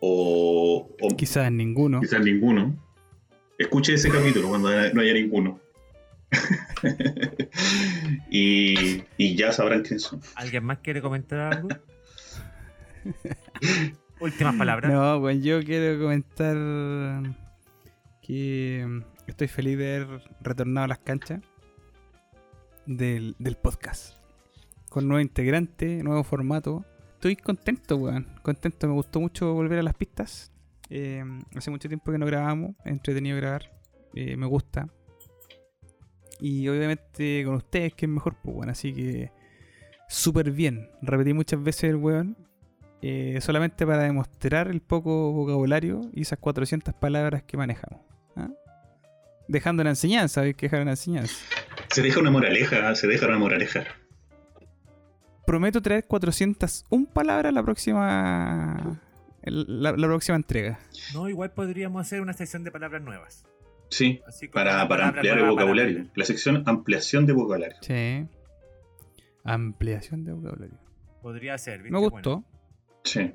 o, o Quizás ninguno. quizás ninguno. Escuche ese capítulo cuando no haya ninguno. y, y ya sabrán quiénes son. ¿Alguien más quiere comentar algo? Últimas palabras. No, bueno, yo quiero comentar que estoy feliz de haber retornado a las canchas del, del podcast. Con nuevo integrante, nuevo formato. Estoy contento, weón. Contento, me gustó mucho volver a las pistas. Eh, hace mucho tiempo que no grabamos, es entretenido grabar. Eh, me gusta. Y obviamente con ustedes, que es mejor, pues bueno, así que súper bien. Repetí muchas veces el weón. Eh, solamente para demostrar el poco vocabulario y esas 400 palabras que manejamos. ¿ah? Dejando la enseñanza, hay que dejar una enseñanza. Se deja una moraleja, se deja una moraleja. Prometo traer 401 palabras la próxima la, la próxima entrega. No, igual podríamos hacer una sección de palabras nuevas. Sí, Así para, ampliar el vocabulario. La sección ampliación de vocabulario. Sí. Ampliación de vocabulario. Podría ser, ¿viste? Me gustó. Sí.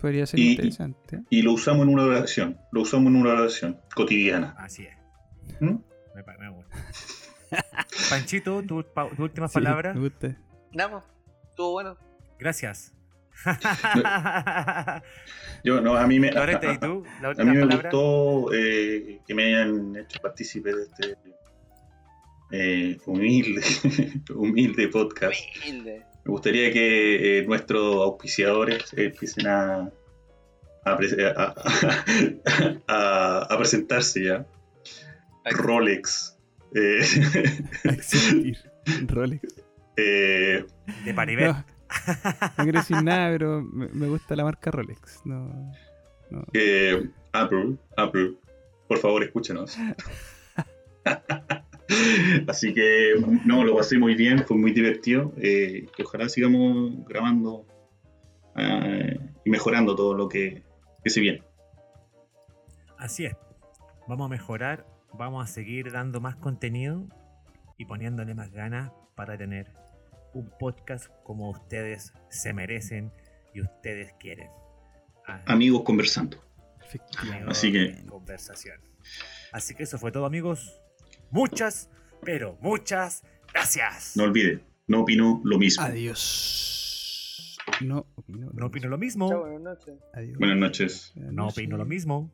Podría ser Y- interesante. Y lo usamos en una oración. Lo usamos en una oración cotidiana. Así es. ¿Mm? Me, me gusta. Panchito, tu, pa- tu última Sí, palabra. me gusta. Pues, estuvo bueno. Gracias. Yo, no, a mí me, ¿y a- tú? La a última mí me palabra. gustó eh, que me hayan hecho partícipe de este eh, humilde, humilde podcast. Humilde. Me gustaría que eh, nuestros auspiciadores empiecen a, a, pre- a- a- a presentarse ya. Rolex. eh, A existir. Rolex. eh, De Paribet. No, no quiero decir nada, pero me, me gusta la marca Rolex. No, no. eh, Apple, Apple, por favor escúchenos. Así que no, lo pasé muy bien, fue muy divertido. eh, y ojalá sigamos grabando eh, y mejorando todo lo que, que se viene. Así es. Vamos a mejorar, vamos a seguir dando más contenido y poniéndole más ganas para tener un podcast como ustedes se merecen y ustedes quieren. Ah, Amigos conversando. Amigos, así que- Conversación. Así que eso fue todo, amigos. Muchas, pero muchas gracias. No olvide, no opino lo mismo. Adiós. No opino. lo No opino mismo. lo mismo. Chao, buenas noches. Adiós. Buenas noches. No opino lo mismo.